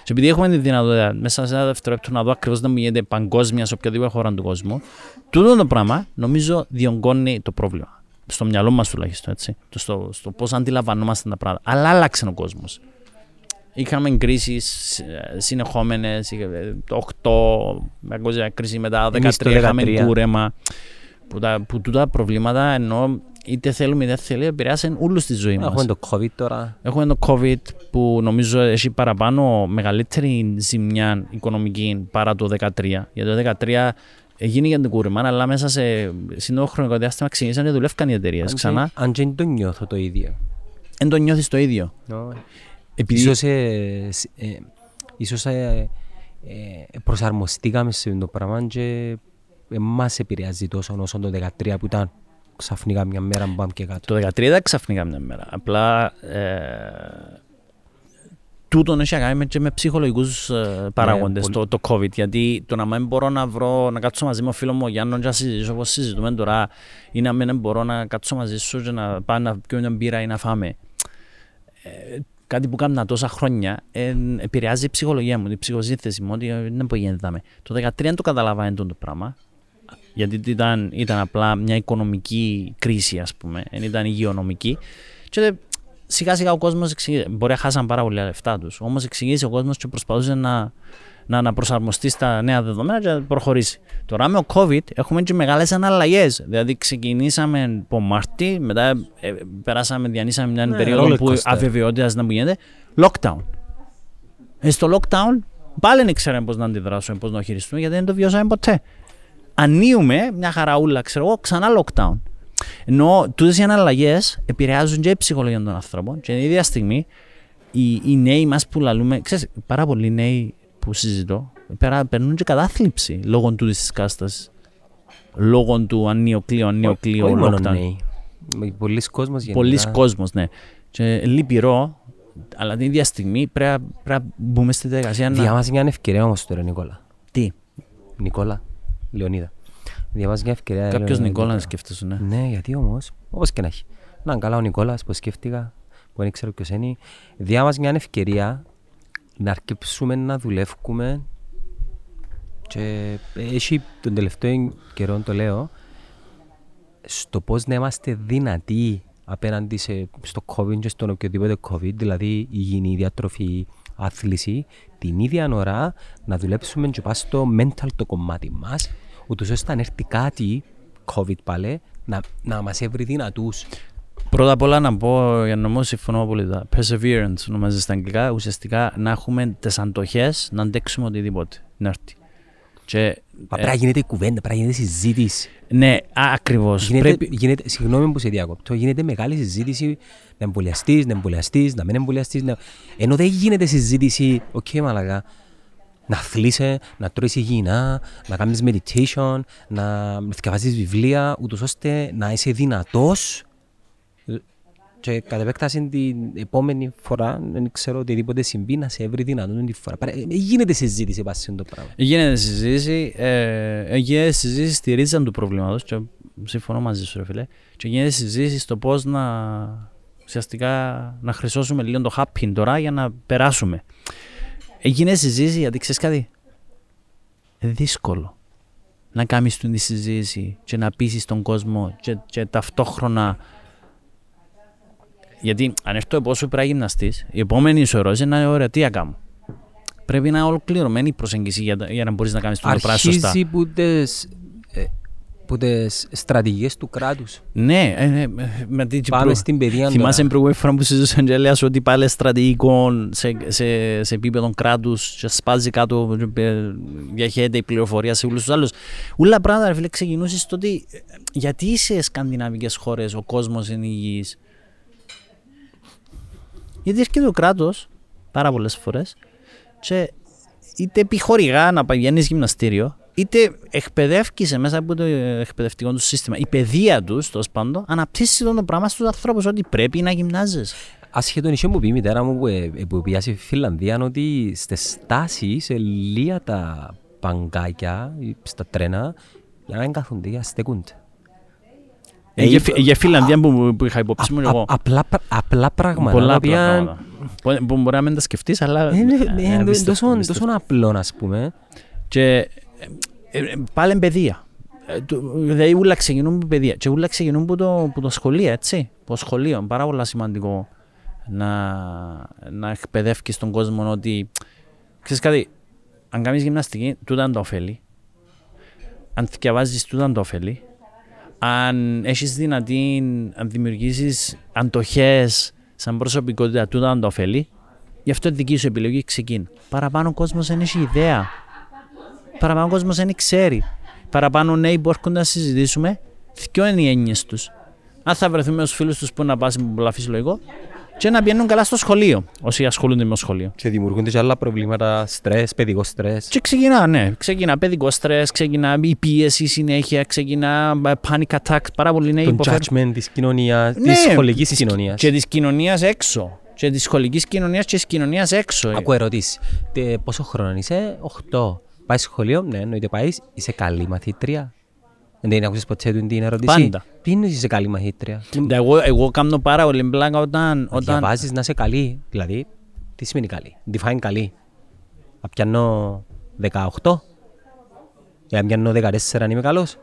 Και επειδή έχουμε τη δυνατότητα μέσα σε ένα δευτερόλεπτο να δω ακριβώς να μου γίνεται παγκόσμια σε οποιαδήποτε χώρα του κόσμου, τούτο το πράγμα νομίζω διονγκώνει το πρόβλημα. Στο μυαλό μας τουλάχιστον, έτσι. Το Στο, στο πώς αντιλαμβανόμαστε τα πράγματα. Αλλά άλλαξε ο κόσμος. Είχαμε κρίσεις συνεχόμενες. Το 8, παγκόσμια κρίση μετά, το 13 Εμείς το είχαμε 13. κούρεμα. Που, τα, που τούτα προβλήματα ενώ είτε θέλουμε είτε δεν θέλουμε επηρεάσαν όλους στη ζωή μας. Έχουμε το COVID τώρα. Έχουμε το COVID που νομίζω έχει παραπάνω μεγαλύτερη ζημιά οικονομική παρά το 2013. Γιατί το 2013 έγινε για την κούρεμα, αλλά μέσα σε σύντομο χρονικό διάστημα ξεκίνησαν και δουλεύκαν οι εταιρείες Αν και- ξανά. Αν και δεν το νιώθω το ίδιο. Δεν το νιώθεις το ίδιο. Επειδή Ίσως, ε, σ- ε, ίσως ε, ε, προσαρμοστήκαμε σε το πράγμα και ε, μας επηρεάζει τόσο όσο το 2013 που ήταν ξαφνικά μια μέρα που πάμε και κάτω. το 2013 ήταν ξαφνικά μια μέρα. Απλά ε, τούτον έχει να κάνει και με ψυχολογικούς ε, παράγοντες πολύ. το, το COVID. Γιατί το να μην μπορώ να βρω, να κάτσω μαζί με ο φίλος μου ο Γιάννος και να συζητήσω όπως συζητούμε τώρα, ή να μην μπορώ να κάτσω μαζί σου και να πάω να πιω μια μπύρα ή να φάμε. Ε, κάτι που έκανα τόσα χρόνια ε, επηρεάζει η ψυχολογία μου, η ψυχοσύνθεση μου, ότι ε, δεν μπορεί να δάμε. Το 2013 δεν το καταλαβαίνει το πράγμα. Γιατί ήταν, ήταν απλά μια οικονομική κρίση, ας πούμε, δεν ήταν υγειονομική. Και σιγά σιγά ο κόσμος μπορεί να χάσαν πάρα πολλά λεφτά τους. Όμως εξηγήσει ο κόσμος και προσπαθούσε να, να, να προσαρμοστεί στα νέα δεδομένα και να προχωρήσει. Τώρα με ο COVID έχουμε και μεγάλες αναλλαγές. Δηλαδή ξεκινήσαμε από Μάρτι, μετά ε, περάσαμε, διανύσαμε μια Ναι, περίοδο roller που coaster. αβεβαιότητας να μου γίνεται. Lockdown. Ε, στο lockdown πάλι δεν ξέραμε πώς να αντιδράσουμε, πώς να χειριστούμε, γιατί δεν το βιώσαμε ποτέ. Ανοίγουμε μια χαραούλα, ξέρω εγώ, ξανά lockdown. Ενώ τούτες οι αναλλαγές επηρεάζουν και η ψυχολογία των ανθρώπων και την ίδια στιγμή οι, οι νέοι μας που λαλούμε, ξέρεις, πάρα πολλοί νέοι που συζητώ, πέρα, περνούν και κατάθλιψη λόγω τούτης της κατάστασης. Λόγω του ανιοκλείου, ανιοκλείου, Όχι μόνο lockdown. νέοι. Πολλοί κόσμος γενικά. Πολλοί κόσμος, ναι. Και λυπηρό, αλλά την ίδια στιγμή πρέπει πρέπει να μπούμε στη διαδικασία να... Διάβαζε μια ευκαιρία όμως τώρα Νικόλα. Τι, Νικόλα, Λεωνίδα. Διαβάζεις μια ευκαιρία. κάποιος Λεωνίδα, Νικόλα να τώρα. σκέφτεσαι, ναι. Ναι, γιατί όμως, όπως και να έχει. Να καλά ο Νικόλας που σκέφτηκα, που δεν ξέρω ποιος είναι. Διάβαζε μια ευκαιρία να αρκεψούμε να δουλεύουμε και έχει τον τελευταίο καιρό το λέω στο πώς να είμαστε δυνατοί απέναντι σε, στο COVID και στον οποιοδήποτε COVID, δηλαδή υγιεινή διατροφή, άθληση, την ίδια ώρα να δουλέψουμε και πάει στο mental το κομμάτι μας, ούτως ώστε αν έρθει κάτι, COVID πάλι, να, να μας έβρει δυνατούς. Πρώτα απ' όλα να πω, για να μου συμφωνώ πολύ, perseverance ονομάζεται στα αγγλικά, ουσιαστικά να έχουμε τις αντοχές να αντέξουμε οτιδήποτε, να έρθει. Και, Μα πρέπει να γίνεται η κουβέντα, πρέπει να γίνεται συζήτηση. Ναι, ακριβώς. Πρέπει... Γίνεται, συγγνώμη που σε διακόπτω, γίνεται μεγάλη συζήτηση να εμβολιαστείς, να εμβολιαστείς, να μην εμβολιαστείς. Να... Ενώ δεν γίνεται συζήτηση, OK, okay, αλλά και να αθλείσαι, να τρώεις υγιεινά, να κάνεις meditation, να διαβάζεις βιβλία, ούτως ώστε να είσαι δυνατός και κατά επέκταση την επόμενη φορά, δεν ξέρω οτιδήποτε συμβεί, να σε έβρει δυνατόν την φορά. Ε, γίνεται συζήτηση πάνω σε το πράγμα. Γίνεται συζήτηση, ε, γίνεται συζήτηση στη ρίζα του προβλήματος και συμφωνώ μαζί σου ρε φίλε και γίνεται συζήτηση στο πώς να ουσιαστικά να χρυσώσουμε λίγο το happy τώρα για να περάσουμε. Έγινε συζήτηση γιατί ξέρεις κάτι; Δύσκολο να κάνεις την συζήτηση και να πείσεις τον κόσμο και, και ταυτόχρονα γιατί αν έρθω εγώ σου πρέπει γυμναστής, η επόμενη σου ερώτηση είναι ωραία, τι κάνω. Πρέπει να είναι ολοκληρωμένη η προσέγγιση για, για να μπορείς να κάνεις το πράγμα σωστά. Αρχίζει που τις από τι στρατηγίες του κράτους. Ναι, ε, ε, με την Πάμε προ... στην παιδεία. Θυμάσαι την προηγούμενη φορά που συζητούσαν και έλεγα ότι πάλι στρατηγικό σε, σε, σε επίπεδο κράτους και σπάζει κάτω, ε, διαχέεται η πληροφορία σε όλους τους άλλους. Ούλα πράγματα, φίλε, ξεκινούσες στο ότι γιατί σε σκανδιναβικές χώρες ο κόσμος είναι υγιής; Γιατί έρχεται το κράτος πάρα πολλές φορές και είτε επιχορηγά να πηγαίνει γυμναστήριο, είτε εκπαιδεύκησε μέσα από το εκπαιδευτικό του σύστημα. Η παιδεία τους, τέλος πάντων, αναπτύσσεις το πράγμα στους ανθρώπους ότι πρέπει να γυμνάζεσαι. Ασχέτω είχε μου πει η μητέρα μου που, ε, που πήγε στη Φιλανδία ότι στις στάσει, σε λίγα τα παγκάκια, στα τρένα, για να μην κάθονται, στεκούνται. Ε, για, για Φιλανδία που, που είχα υπόψη μου εγώ. Απλά, απλά πράγματα. Πολλά πράγματα. Που μπορεί να μην τα σκεφτείς, αλλά... Είναι τόσο απλό, ας πούμε. Και ε, ε, πάλι παιδεία. Ε, δηλαδή όλα ξεκινούν από παιδεία και όλα ξεκινούν από το, από το σχολείο, έτσι. Από σχολείο, πάρα πολύ σημαντικό να, να εκπαιδεύεις τον κόσμο ότι ξέρεις κάτι, αν κάνεις γυμναστική, τούτα είναι το ωφέλη. Αν διαβάζεις, τούτα είναι το ωφέλη. Αν έχεις δυνατή, αν δημιουργήσεις αντοχές σαν προσωπικότητα, τούτα είναι το ωφέλη. Γι' αυτό η δική σου επιλογή ξεκίνη. Παραπάνω ο κόσμος δεν έχει ιδέα παραπάνω ο κόσμος δεν ξέρει. Παραπάνω νέοι που έρχονται να συζητήσουμε, ποιο είναι οι έννοιες τους. Αν θα βρεθούμε ως φίλους τους που να πάσουν με πολλά φυσιολογικό και να πηγαίνουν καλά στο σχολείο, όσοι ασχολούνται με το σχολείο. Και δημιουργούνται και άλλα προβλήματα, στρες, παιδικό στρες. Και ξεκινά, ναι. Ξεκινά παιδικό στρες, ξεκινά η πίεση συνέχεια, ξεκινά ε, panic attack, πάρα πολύ νέοι. Το judgment της κοινωνίας, ναι, της σχολικής κοινωνίας. Και της κοινωνίας έξω. Και της σχολικής κοινωνίας και της κοινωνίας έξω. Ακούω ερωτήσεις. Πόσο χρόνο είσαι, 8. Πάει σχολείο, ναι, εννοείται πάεις. Είσαι καλή μαθήτρια; Δεν ακούσεις ποτέ του την ερώτηση; Πάντα. Τι είναι είσαι καλή μαθήτρια; Εγώ, εγώ κάνω πάρα πολύ μπλάκα όταν... όταν... Διαβάζεις να είσαι καλή. Δηλαδή, τι σημαίνει καλή; Define καλή. Να πιάνω 18. Για να πιάνω 14 αν είμαι καλός.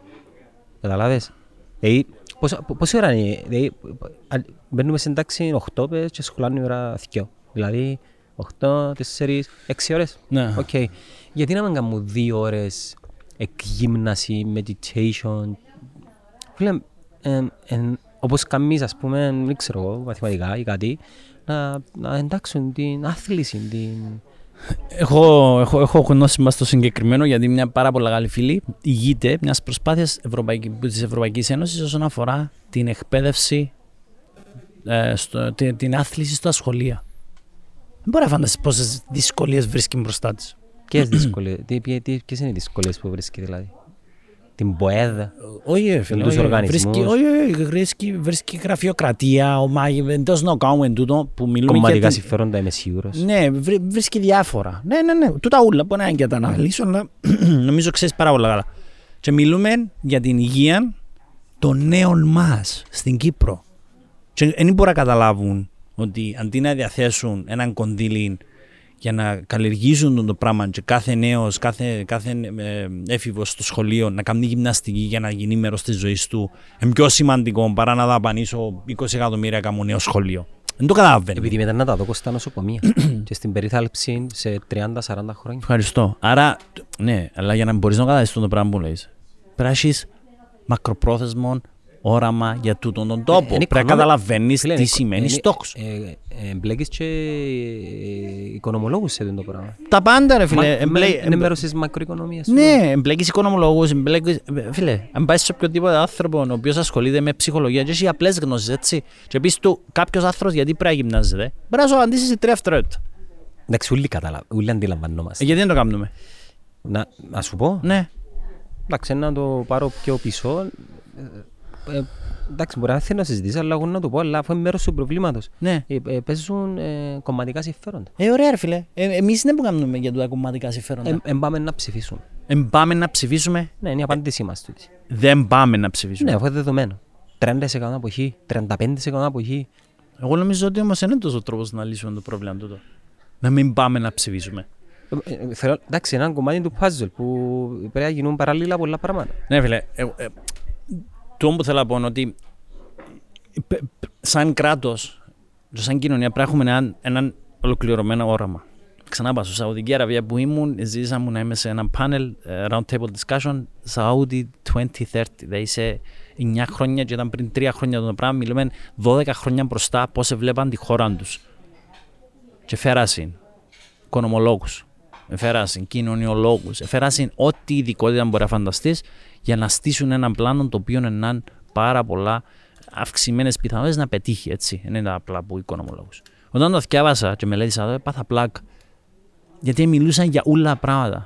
Καταλάβες; Δηλαδή, πόση ώρα είναι; Δηλαδή, μπαίνουμε στην τάξη 8 πες και σχολάνε η ώρα 2. Δηλαδή, 8, 4, 6 ώρες. Ναι. Okay. Γιατί να μην κάνουμε δύο ώρες εκγύμναση, meditation. Φίλε, ε, ε, όπως καμίς, ας πούμε, δεν ξέρω εγώ, μαθηματικά ή κάτι, να, να εντάξουν την άθληση, την... Έχω, έχω, έχω γνώση μας στο συγκεκριμένο γιατί μια πάρα πολύ μεγάλη φίλη ηγείται μιας προσπάθειας Ευρωπαϊκή, της Ευρωπαϊκής Ένωσης όσον αφορά την εκπαίδευση, ε, στο, την, την άθληση στα σχολεία. Δεν μπορεί να φανταστείς πόσες δυσκολίες βρίσκει μπροστά της. Ποιες δυσκολίες, ποιες είναι οι δυσκολίες που βρίσκει δηλαδή; Την ΠΟΕΔ, όχι, φίλε, τους οργανισμούς. Όχι, όχι, βρίσκει, βρίσκει γραφειοκρατία, εντός να κάνουμε τούτο που μιλούμε Κομματικά συμφέροντα είμαι σίγουρος. Ναι, βρίσκει διάφορα. Ναι, ναι, ναι, τούτα ούλα μπορεί να είναι και τα αναλύσω, αλλά νομίζω ξέρεις πάρα πολλά καλά. Και μιλούμε για την υγεία των νέων μας στην Κύπρο. Και δεν μπορούν να καταλάβουν ότι αντί να διαθέσουν έναν κονδύλι για να καλλιεργήσουν το πράγμα και κάθε νέος, κάθε, κάθε ε, έφηβος στο σχολείο να κάνει γυμναστική για να γίνει μέρος της ζωής του, είναι πιο σημαντικό παρά να δαπανίσω 20 εκατομμύρια κάμω νέο σχολείο. Δεν το καταλαβαίνω. Επειδή μετά να τα δω στα νοσοκομεία και στην περίθαλψη σε 30-40 χρόνια. Ευχαριστώ. Άρα, ναι, αλλά για να μπορείς να καταλάβεις το πράγμα που λέει, Πρέπει μακροπρόθεσμο όραμα για τούτον τον τόπο. Πρέπει να καταλαβαίνεις τι σημαίνει στόχος. Εμπλέκεις και οικονομολόγους σε αυτό το πράγμα. Τα πάντα, ρε φίλε. Είναι μέρο τη μακροοικονομία. Ναι, εμπλέκεις οικονομολόγους. Φίλε, αν πάεις σε οποιοδήποτε άνθρωπο ο οποίος ασχολείται με ψυχολογία, και έχει απλές γνώσεις, έτσι. Και πεις του κάποιος άνθρωπος γιατί πρέπει να γυμνάζεται, πρέπει να σου απαντήσεις σε τρία αυτοκίνητα. Εντάξει, όλοι καταλαβαίνουμε, όλοι αντιλαμβανόμαστε. Γιατί δεν το κάνουμε; Να, να σου πω. Ναι. Εντάξει, να το πάρω πιο πίσω. Ε, εντάξει, μπορεί να θέλω να συζητήσω, αλλά εγώ να το πω, αλλά αφού είναι μέρος του προβλήματος. Ναι. Ε, ε, παίζουν ε, κομματικά συμφέροντα. Ε, ωραία, ρε φίλε. Ε, Εμείς δεν που κάνουμε για τα κομματικά συμφέροντα. Ε, ε, πάμε να ψηφίσουμε. Ε, πάμε να ψηφίσουμε; Ναι, είναι η απάντησή μας. Δεν πάμε να ψηφίσουμε. Ναι, αφού είναι δεδομένο. 30% αποχή, 35% αποχή. Εγώ νομίζω ότι όμως είναι τόσο τρόπος να λύσουμε το πρόβλημα τούτο. Να μην πάμε να ψηφίσουμε. Ε, ε, θέλω, εντάξει, ένα κομμάτι του puzzle που πρέπει να γίνουν παράλληλα πολλά πράγματα. Ναι, φίλε. Ε, ε, το που θέλω να πω είναι ότι σαν κράτος, σαν κοινωνία, πρέπει να έχουμε έναν, έναν ολοκληρωμένο όραμα. Ξανά πάω, στο Σαουδική Αραβία που ήμουν, ζήσαμε να είμαι σε ένα panel, round table discussion, Saudi 2030. Δηλαδή σε 9 χρόνια και ήταν πριν 3 χρόνια το πράγμα, μιλούμε 12 χρόνια μπροστά πώς βλέπαν τη χώρα τους. Και φέρασαν οικονομολόγους, φέρασαν κοινωνιολόγους, φέρασαν ό,τι ειδικότητα μπορεί να φανταστείς για να στήσουν έναν πλάνο το οποίο είναι πάρα πολλά αυξημένες πιθανότητες να πετύχει. Έτσι. Δεν είναι απλά από οικονομολόγου. Όταν το διάβασα και μελέτησα το, έπαθα πλάκ. Γιατί μιλούσαν για όλα πράγματα.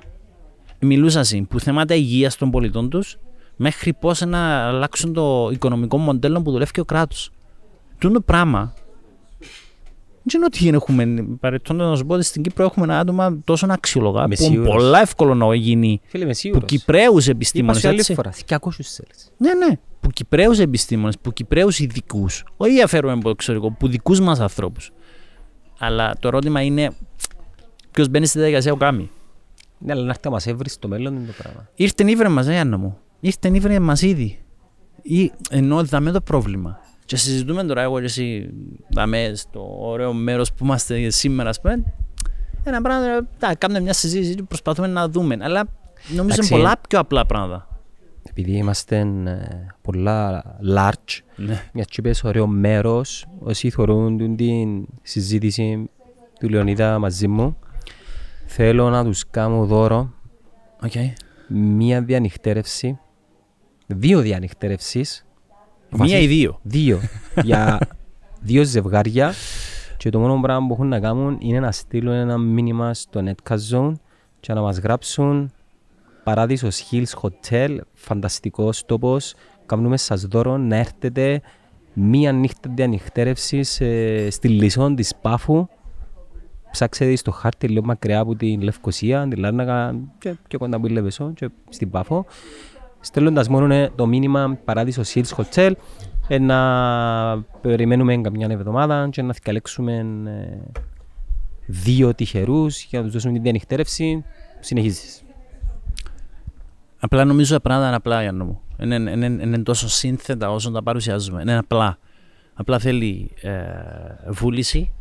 Μιλούσαν που θέματα υγείας των πολιτών τους μέχρι πώς να αλλάξουν το οικονομικό μοντέλο που δουλεύει ο κράτος. Το πράγμα δεν είναι ότι έχουμε παρετώντα να σου πω ότι στην Κύπρο έχουμε ένα άτομα τόσο αξιολογά που είναι πολλά εύκολο να γίνει Φίλε, με που Κυπρέους επιστήμονες Είπα άλλη φορά, 200 Ναι, ναι, που Κυπρέους επιστήμονες, που Κυπρέους ειδικούς. όχι αφαίρουμε από εξωτερικό, που δικούς μας ανθρώπους. Αλλά το ερώτημα είναι ποιος μπαίνει στη διαδικασία ο Κάμι. Ναι, αλλά να έρθει να μας έβρει στο μέλλον είναι το πράγμα. Ήρθε ήβρε μας, ε, Άννα μου. Ήρθε ήβρε μας ήδη. Ή, ενώ δαμε το πρόβλημα. Και συζητούμε τώρα εγώ και εσύ δαμε στο ωραίο μέρος που είμαστε σήμερα ας πούμε. Ένα πράγμα, τα, κάνουμε μια συζήτηση και προσπαθούμε να δούμε. Αλλά νομίζω είναι πολλά πιο απλά πράγματα. Επειδή είμαστε ε, πολλά large, ναι. μια τσίπες ωραίο μέρος, όσοι θεωρούν την συζήτηση του Λεωνίδα μαζί μου, θέλω να τους κάνω δώρο okay. μια διανυκτέρευση, δύο διανυκτέρευσεις Μία ή δύο. Δύο. για δύο ζευγάρια και το μόνο πράγμα που έχουν να κάνουν είναι να στείλουν ένα μήνυμα στο Netcast Zone και να μας γράψουν Παράδεισος Hills Hotel, φανταστικός τόπος, κάνουμε σας δώρο να έρθετε μία νύχτα διανυχτέρευση στη Λισόν της Πάφου ψάξετε στο χάρτη λίγο μακριά από την Λευκοσία, την Λάρνακα και, και κοντά που είναι και στην Πάφο στέλνοντας μόνο το μήνυμα Παράδεισο Hills Hotel ε, να περιμένουμε καμιά εβδομάδα και να διαλέξουμε ε, δύο τυχερούς για να τους δώσουμε την διανυκτέρευση. Συνεχίζεις. Απλά νομίζω τα πράγματα είναι απλά για μου. Είναι, είναι, είναι, τόσο σύνθετα όσο τα παρουσιάζουμε. Είναι απλά. Απλά θέλει ε, βούληση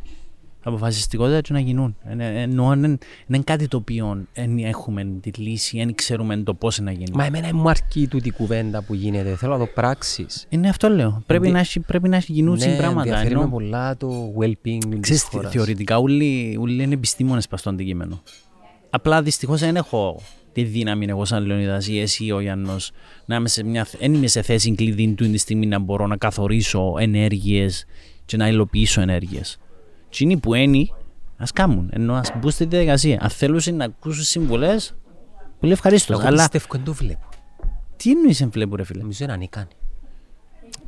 αποφασιστικότητα και να γίνουν. Ενώ είναι κάτι το οποίο δεν έχουμε τη λύση, δεν ξέρουμε το πώς να γίνει. Μα εμένα μου αρκεί τούτη η κουβέντα που γίνεται. Θέλω να το πράξεις. Είναι αυτό λέω. Πρέπει, να, πρέπει να γίνουν ναι, πράγματα. Ναι, ενδιαφέρει πολλά το well-being Ξέρεις, θεωρητικά όλοι, όλοι είναι επιστήμονες πα στο αντικείμενο. Απλά δυστυχώς δεν έχω τη δύναμη εγώ σαν Λεωνίδας ή εσύ ο Γιάννος να είμαι σε μια, δεν είμαι σε θέση κλειδί του τη στιγμή να μπορώ να καθορίσω ενέργειες και να υλοποιήσω ενέργειες. Τι είναι που είναι, ας κάνουν. Ενώ ας μπουν στη διαδικασία. Αν θέλουν να ακούσουν συμβουλέ, πολύ ευχαρίστως. Εγώ αλλά... πιστεύω δεν το βλέπω. Τι εννοείς δεν βλέπω, ρε φίλε; Νομίζω είναι ανίκανη.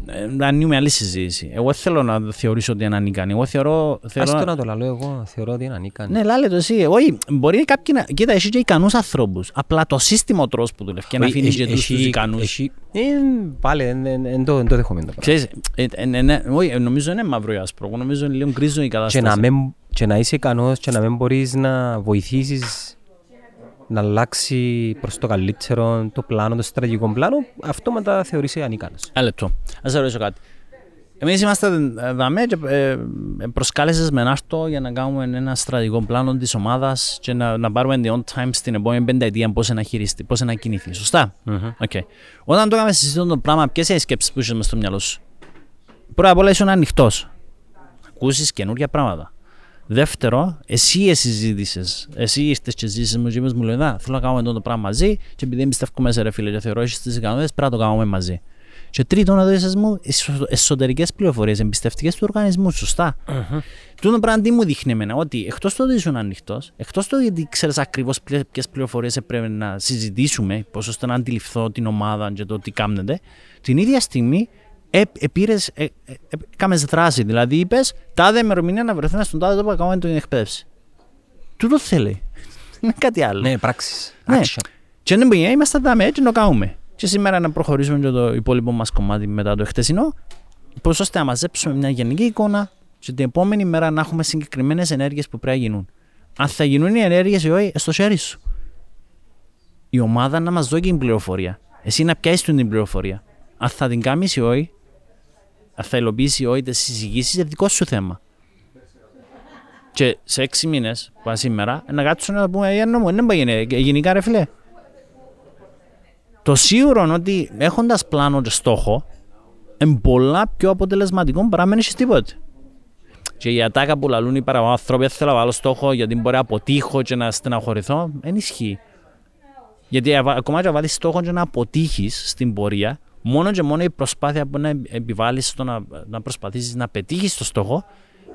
Ε, να ανοίγουμε άλλη συζήτηση. Εγώ θέλω να θεωρήσω ότι είναι ανίκανη. Εγώ θεωρώ. θεωρώ... Ας το να το λέω εγώ, θεωρώ ότι είναι ανίκανη. Ναι, λάλε το εσύ. Όχι, μπορεί κάποιοι να. Κοίτα, έχει και ικανούς ανθρώπους. Απλά το σύστημα ο τρόπος που δουλεύει και να αφήνεις και τους ικανούς. Ε, πάλι δεν το δεχόμενο. Ξέρεις, νομίζω είναι μαύρο ή άσπρο. Νομίζω είναι λίγο γκρίζο η κατάσταση. Και να είσαι ικανός και να μην μπορείς να βοηθήσεις να αλλάξει προς το καλύτερο το πλάνο, το στρατηγικό πλάνο, αυτό μετά θεωρείσαι ανίκανος. Ένα λεπτό. Α ρωτήσω κάτι. Εμείς είμαστε εδώ και ε, προσκάλεσες με Νάρτο για να κάνουμε ένα στρατηγικό πλάνο της ομάδας και να, να πάρουμε the on time στην επόμενη πενταετία πώς να χειριστεί, πώς να κινηθεί. Σωστά; Mm-hmm. Okay. Όταν το έκαμε συζητούν το πράγμα, ποιες είναι οι σκέψεις που είσαι μες στο μυαλό σου; Πρώτα απ' όλα ήσουν ανοιχτός. Ακούσεις καινούργια πράγματα. Δεύτερο, εσύ συζήτησες. Εσύ ήρθες και ζήσει μου και μου λέει: Θέλω να κάνουμε το πράγμα μαζί. Και επειδή εμπιστεύομαι σε ρε φίλε, και θεωρώ ότι τις ικανότητες πρέπει να το κάνουμε μαζί. Και τρίτον, να δώσει μου εσωτερικές πληροφορίες, εμπιστευτικές του οργανισμού. Σωστά. Mm-hmm. Τούτο πράγμα τι μου δείχνει εμένα, ότι εκτός το ότι ήσουν ανοιχτός, εκτός το ότι ξέρεις ακριβώς ποιες πληροφορίες πρέπει να συζητήσουμε, πώς ώστε να αντιληφθώ την ομάδα και το τι κάνετε, την ίδια στιγμή επήρες, ε, ε, δράση. Δηλαδή είπες, τάδε ημερομηνία να βρεθούμε στον τάδε τόπο να κάνουμε την εκπαίδευση. Τούτο θέλει. Είναι κάτι άλλο. Ναι, πράξεις. Ναι. Και δεν μπορεί, είμαστε εδώ έτσι να κάνουμε. Και σήμερα να προχωρήσουμε και το υπόλοιπο μας κομμάτι μετά το χτεσινό, πώς ώστε να μαζέψουμε μια γενική εικόνα και την επόμενη μέρα να έχουμε συγκεκριμένες ενέργειες που πρέπει να γίνουν. Αν θα γίνουν οι ενέργειες ή όχι, στο χέρι σου. Η ομάδα να μας δώσει την πληροφορία. Εσύ να πιάσεις την πληροφορία. Αν θα την κάνεις ή όχι, αν θα υλοποιήσει ή όχι τις συζητήσεις, είναι δικό σου θέμα. Και σε έξι μήνες, που σήμερα, να κάτσουμε να πούμε: «Ε, Δεν πάει γενικά, ρε φιλέ. Το σίγουρο είναι ότι έχοντας πλάνο και στόχο, είναι πολλά πιο αποτελεσματικό παρά μην έχει τίποτε. Και η ατάκα που λαλούν οι παραγωγοί θέλω να βάλω στόχο γιατί μπορεί να αποτύχω και να στεναχωρηθώ, δεν ισχύει. Γιατί ακόμα και να βάλεις στόχο και να αποτύχεις στην πορεία, μόνο και μόνο η προσπάθεια που να επιβάλλεις στο να, να προσπαθήσεις να πετύχεις το στόχο,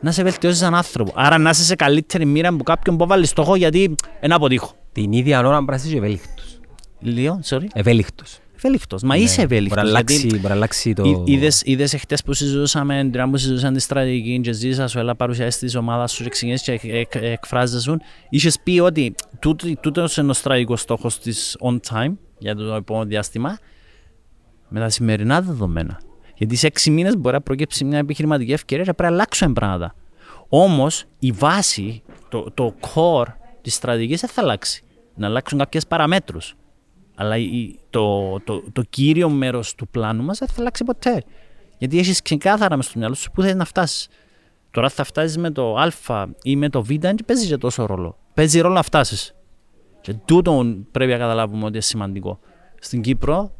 να σε βελτιώσεις σαν άνθρωπο. Άρα να είσαι σε καλύτερη μοίρα από κάποιον που βάλει στόχο γιατί ένα αποτύχω. Την ίδια ώρα να είσαι ευέλικτος. Λίγο, sorry. Ευέλικτος. Ευέλικτος. Μα ναι. είσαι ευέλικτος. Μπορεί να αλλάξει, μπορεί να αλλάξει το. Είδες εχθές που συζητούσαμε, την που συζητούσαν τη στρατηγική, και ζήσα σου, έλα παρουσιάσεις τη ομάδα σου, και ξεκινήσεις και εκφράζεσαι. Είχες πει ότι τούτος είναι ο στρατηγικός στόχος της on time για το επόμενο διάστημα με τα σημερινά δεδομένα. Γιατί σε έξι μήνες μπορεί να προκύψει μια επιχειρηματική ευκαιρία και πρέπει να αλλάξουμε πράγματα. Όμως η βάση, το, το core της στρατηγικής δεν θα αλλάξει. Να αλλάξουν κάποιες παραμέτρους. Αλλά το, το, το κύριο μέρος του πλάνου μας δεν θα αλλάξει ποτέ. Γιατί έχεις ξεκάθαρα μες στο μυαλό σου που θέλει να φτάσεις. Τώρα θα φτάσεις με το Α ή με το Β, δεν παίζεις για τόσο ρόλο. Παίζει ρόλο να φτάσεις. Και τούτο πρέπει να καταλάβουμε ότι είναι σημαντικό. Στην Κύπρο,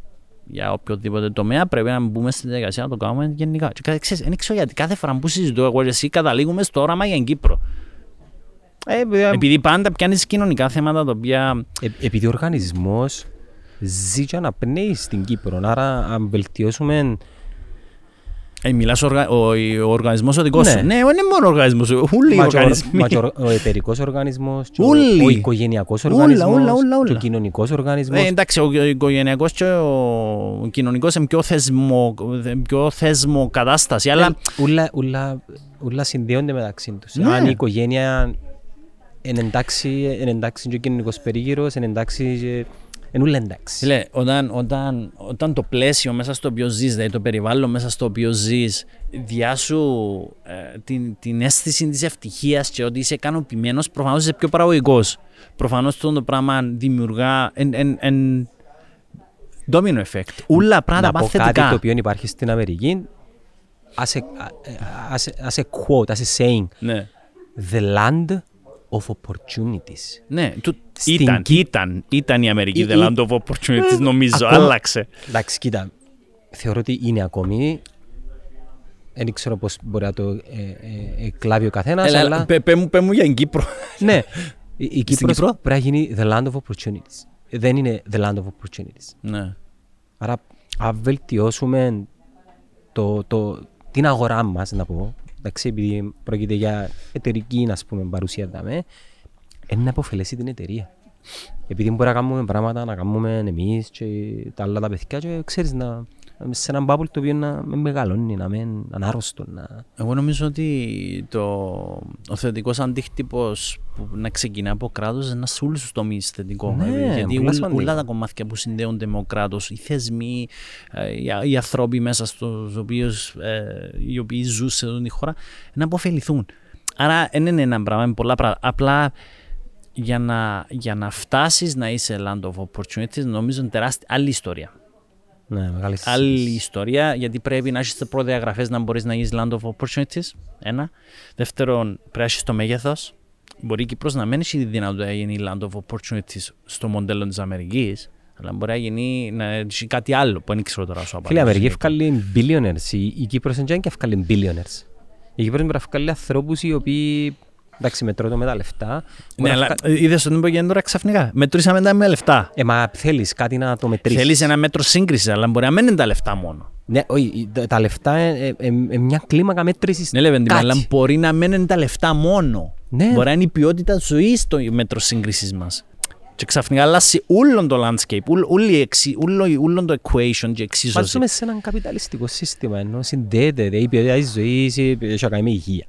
για οποιοδήποτε τομέα, πρέπει να μπούμε στη διαδικασία να το κάνουμε γενικά. Και ξέρεις, δεν ξέρω γιατί κάθε φορά που συζητώ εγώ και εσύ καταλήγουμε στο όραμα για την Κύπρο. Ε, επειδή πάντα πιάνεις κοινωνικά θέματα τα οποία. Ε, επειδή ο οργανισμός ζει και αναπνέει στην Κύπρο. Άρα, αν βελτιώσουμε. Ε, μιλάς οργα... ο, ο οργανισμός ο δικός ναι. σου. Ναι, δεν είναι μόνο ο οργανισμός, όλοι οι οργανισμοί. Ο, ο εταιρικός οργανισμός, ο, ο οικογενειακός οργανισμός, όλα, όλα, όλα, ο κοινωνικός οργανισμός. Ε, εντάξει, ο οικογενειακός και ο κοινωνικός είναι πιο θεσμο, πιο θεσμο κατάσταση, αλλά... Ε, ούλα, ούλα, ούλα συνδέονται μεταξύ τους. Ναι. Αν η οικογένεια είναι εντάξει, είναι εντάξει και ο κοινωνικός περίγυρος, είναι εντάξει και είναι ούλα εντάξει. Λέ, όταν, όταν, όταν το πλαίσιο μέσα στο οποίο ζεις, δηλαδή το περιβάλλον μέσα στο οποίο ζεις, διάσου ε, την, την αίσθηση της ευτυχίας και ότι είσαι ικανοποιημένος, προφανώς είσαι πιο παραγωγικός. Προφανώς αυτό το πράγμα δημιουργά εν, εν, εν, domino effect. Ούλα πράγματα πάνε θετικά. κάτι το οποίο υπάρχει στην Αμερική, as a, as a, as a quote, as a saying, ναι. the land of opportunities. Ναι, του, ήταν, ήταν, ήταν η Αμερική the land of opportunities, ε, νομίζω, άλλαξε. Εντάξει, κοίτα, θεωρώ ότι είναι ακόμη δεν ξέρω πώς μπορεί να το ε, ε, ε κλάβει ο καθένας, αλλά... Πε μου, μου για την Κύπρο. ναι, η, η Κύπρος Κύπρο; πρέπει να γίνει the land of opportunities. Δεν είναι the land of opportunities. Ναι. Άρα, αν βελτιώσουμε το, το, την αγορά μας, να πω, εντάξει, επειδή πρόκειται για εταιρική ας πούμε, παρουσία δάμε, είναι να αποφελέσει την εταιρεία. Επειδή μπορεί να κάνουμε πράγματα, να κάνουμε εμείς και τα άλλα τα παιδιά και ξέρεις να, σε έναν μπάμπουλ το οποίο να με μεγαλώνει, να με ανάρρωστο. Να... Εγώ νομίζω ότι το, ο θετικός αντίκτυπος που να ξεκινά από κράτος είναι σε όλους τους τομείς θετικό. Ναι, δηλαδή, γιατί όλα τα κομμάτια που συνδέονται με ο κράτος, οι θεσμοί, ε, οι άνθρωποι μέσα στους οποίους ε, οι οποίοι ζουν σε αυτή τη χώρα, να αποφεληθούν. Άρα δεν είναι ένα πράγμα, είναι πολλά πράγματα. Απλά για να, για να φτάσεις να είσαι land of opportunities νομίζω είναι τεράστια άλλη ιστορία. Ναι, Άλλη ιστορία, γιατί πρέπει να έχεις προδιαγραφές να μπορείς να γίνεις land of opportunities. Ένα. Δεύτερον, πρέπει να έχεις το μέγεθος. Μπορεί η Κύπρος να μένει η δυνατότητα να γίνει land of opportunities στο μοντέλο της Αμερικής, αλλά μπορεί να γίνει να έχει κάτι άλλο που δεν ξέρω τώρα σου Φίλε, η Αμερική ευκάλλει billionaires. Η, η Κύπρος δεν και ευκάλλει billionaires. Η Κύπρος μπορεί να ευκάλλει ανθρώπους οι οποίοι Εντάξει, μετρώ το με τα λεφτά. Ναι, αλλά είδε ότι δεν μπορεί τώρα ξαφνικά. Μετρήσαμε τα με λεφτά. Ε, μα θέλει κάτι να το μετρήσει. Θέλει ένα μέτρο σύγκριση, αλλά μπορεί να μένουν τα λεφτά μόνο. Ναι, όχι, τα λεφτά είναι ε, ε, ε, μια κλίμακα μέτρηση. Ναι, λέμε, αλλά μπορεί να μένουν τα λεφτά μόνο. Ναι. Μπορεί να είναι η ποιότητα ζωή στο μέτρο σύγκριση μα. Και ξαφνικά αλλάσει όλο το landscape, όλο το equation και εξίσωση. Βάζουμε σε έναν καπιταλιστικό σύστημα, ενώ συνδέεται η ποιότητα της ζωής, έχει να κάνει με υγεία.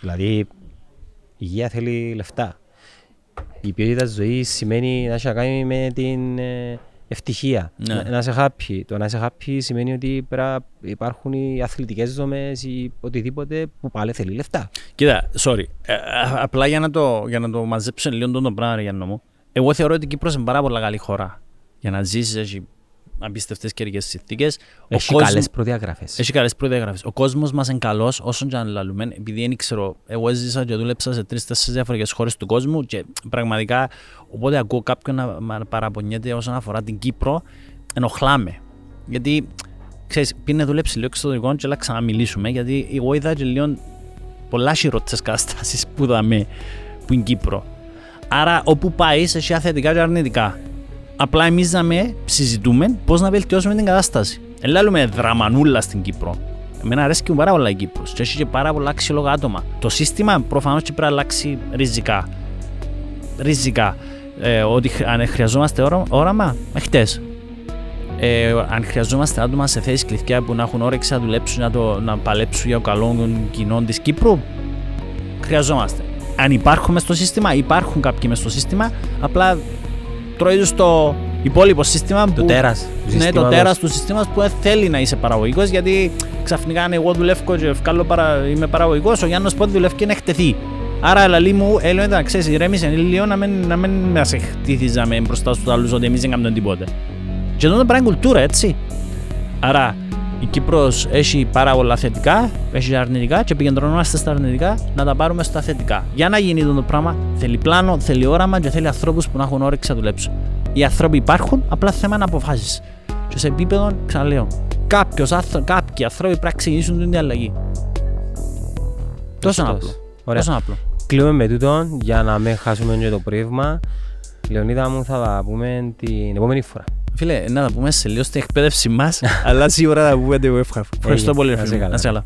Δηλαδή, η υγεία θέλει λεφτά. Η ποιότητα της ζωής σημαίνει να έχει να κάνει με την ε, ευτυχία. Ναι. Να, να είσαι happy. Το να είσαι happy σημαίνει ότι πρέπει υπάρχουν οι αθλητικές δομές ή οτιδήποτε που πάλι θέλει λεφτά. Κοίτα, sorry. Ε, απλά για να το, για να το μαζέψω λίγο το πράγμα, για να μου. Εγώ θεωρώ ότι η Κύπρος είναι πάρα πολύ καλή χώρα. Για να ζήσεις, έχει απίστευτε καιρικέ συνθήκες. Έχει καλές προδιαγραφές. Έχει καλές προδιαγραφές. Ο κόσμος μας είναι καλός όσον και αν λαλούμε, επειδή δεν ξέρω, εγώ έζησα και δούλεψα σε τρει-τέσσερι διαφορετικές χώρες του κόσμου και πραγματικά οπότε ακούω κάποιον να παραπονιέται όσον αφορά την Κύπρο, ενοχλάμε. Γιατί ξέρεις, πήγαινε δουλέψει λίγο εξωτερικό και να ξαναμιλήσουμε, γιατί εγώ είδα και λίγο πολλά χειρότερες καταστάσεις που είδαμε που είναι Κύπρο. Άρα όπου πάεις, έχει αθετικά και αρνητικά. Απλά εμείς να με συζητούμε πώς να βελτιώσουμε την κατάσταση. Ελάλουμε δραμανούλα στην Κύπρο. Εμένα αρέσει και πάρα πολλά η Κύπρος. Και έχει και πάρα πολλά αξιόλογα άτομα. Το σύστημα προφανώς και πρέπει να αλλάξει ριζικά. Ριζικά. Ε, ότι αν χρειαζόμαστε όραμα, χτες. Ε, αν χρειαζόμαστε άτομα σε θέσεις κλειδιά που να έχουν όρεξη να δουλέψουν, να, το, να παλέψουν για το καλό των κοινών της Κύπρου, χρειαζόμαστε. Αν υπάρχουμε στο σύστημα, υπάρχουν κάποιοι μες στο σύστημα, απλά τρώει στο υπόλοιπο σύστημα. Το τέρας. Ναι, το τέρας του συστήματο που θέλει να είσαι παραγωγικός γιατί ξαφνικά αν εγώ δουλεύω και παρα, είμαι παραγωγικός, ο Γιάννος πότε δουλεύει και να χτεθεί. Άρα, λαλή μου, έλεγα να ξέρεις, ηρέμησε λίγο να μην, να μην μας χτίθιζαμε μπροστά στους άλλους ότι εμείς δεν κάνουμε τίποτε. Και εδώ είναι κουλτούρα, έτσι. Άρα, η Κύπρος έχει πάρα πολλά θετικά, έχει αρνητικά και επικεντρωνόμαστε στα αρνητικά να τα πάρουμε στα θετικά. Για να γίνει το πράγμα θέλει πλάνο, θέλει όραμα και θέλει ανθρώπους που να έχουν όρεξη να δουλέψουν. Οι άνθρωποι υπάρχουν, απλά θέμα να αποφάσεις. Και σε επίπεδο, ξαναλέω, κάποιος, κάποιοι άνθρωποι πρέπει να ξεκινήσουν την αλλαγή. Τόσο απλό. Ωραία. Τόσο απλό. Κλείνουμε με τούτο για να μην χάσουμε και το πρόγευμα. Λεωνίδα μου θα τα πούμε την επόμενη φορά. Φίλε, να τα πούμε σε λίγο στην εκπαίδευση μας, αλλά σίγουρα θα πούμε το Ευχαριστώ πολύ. Να σε καλά.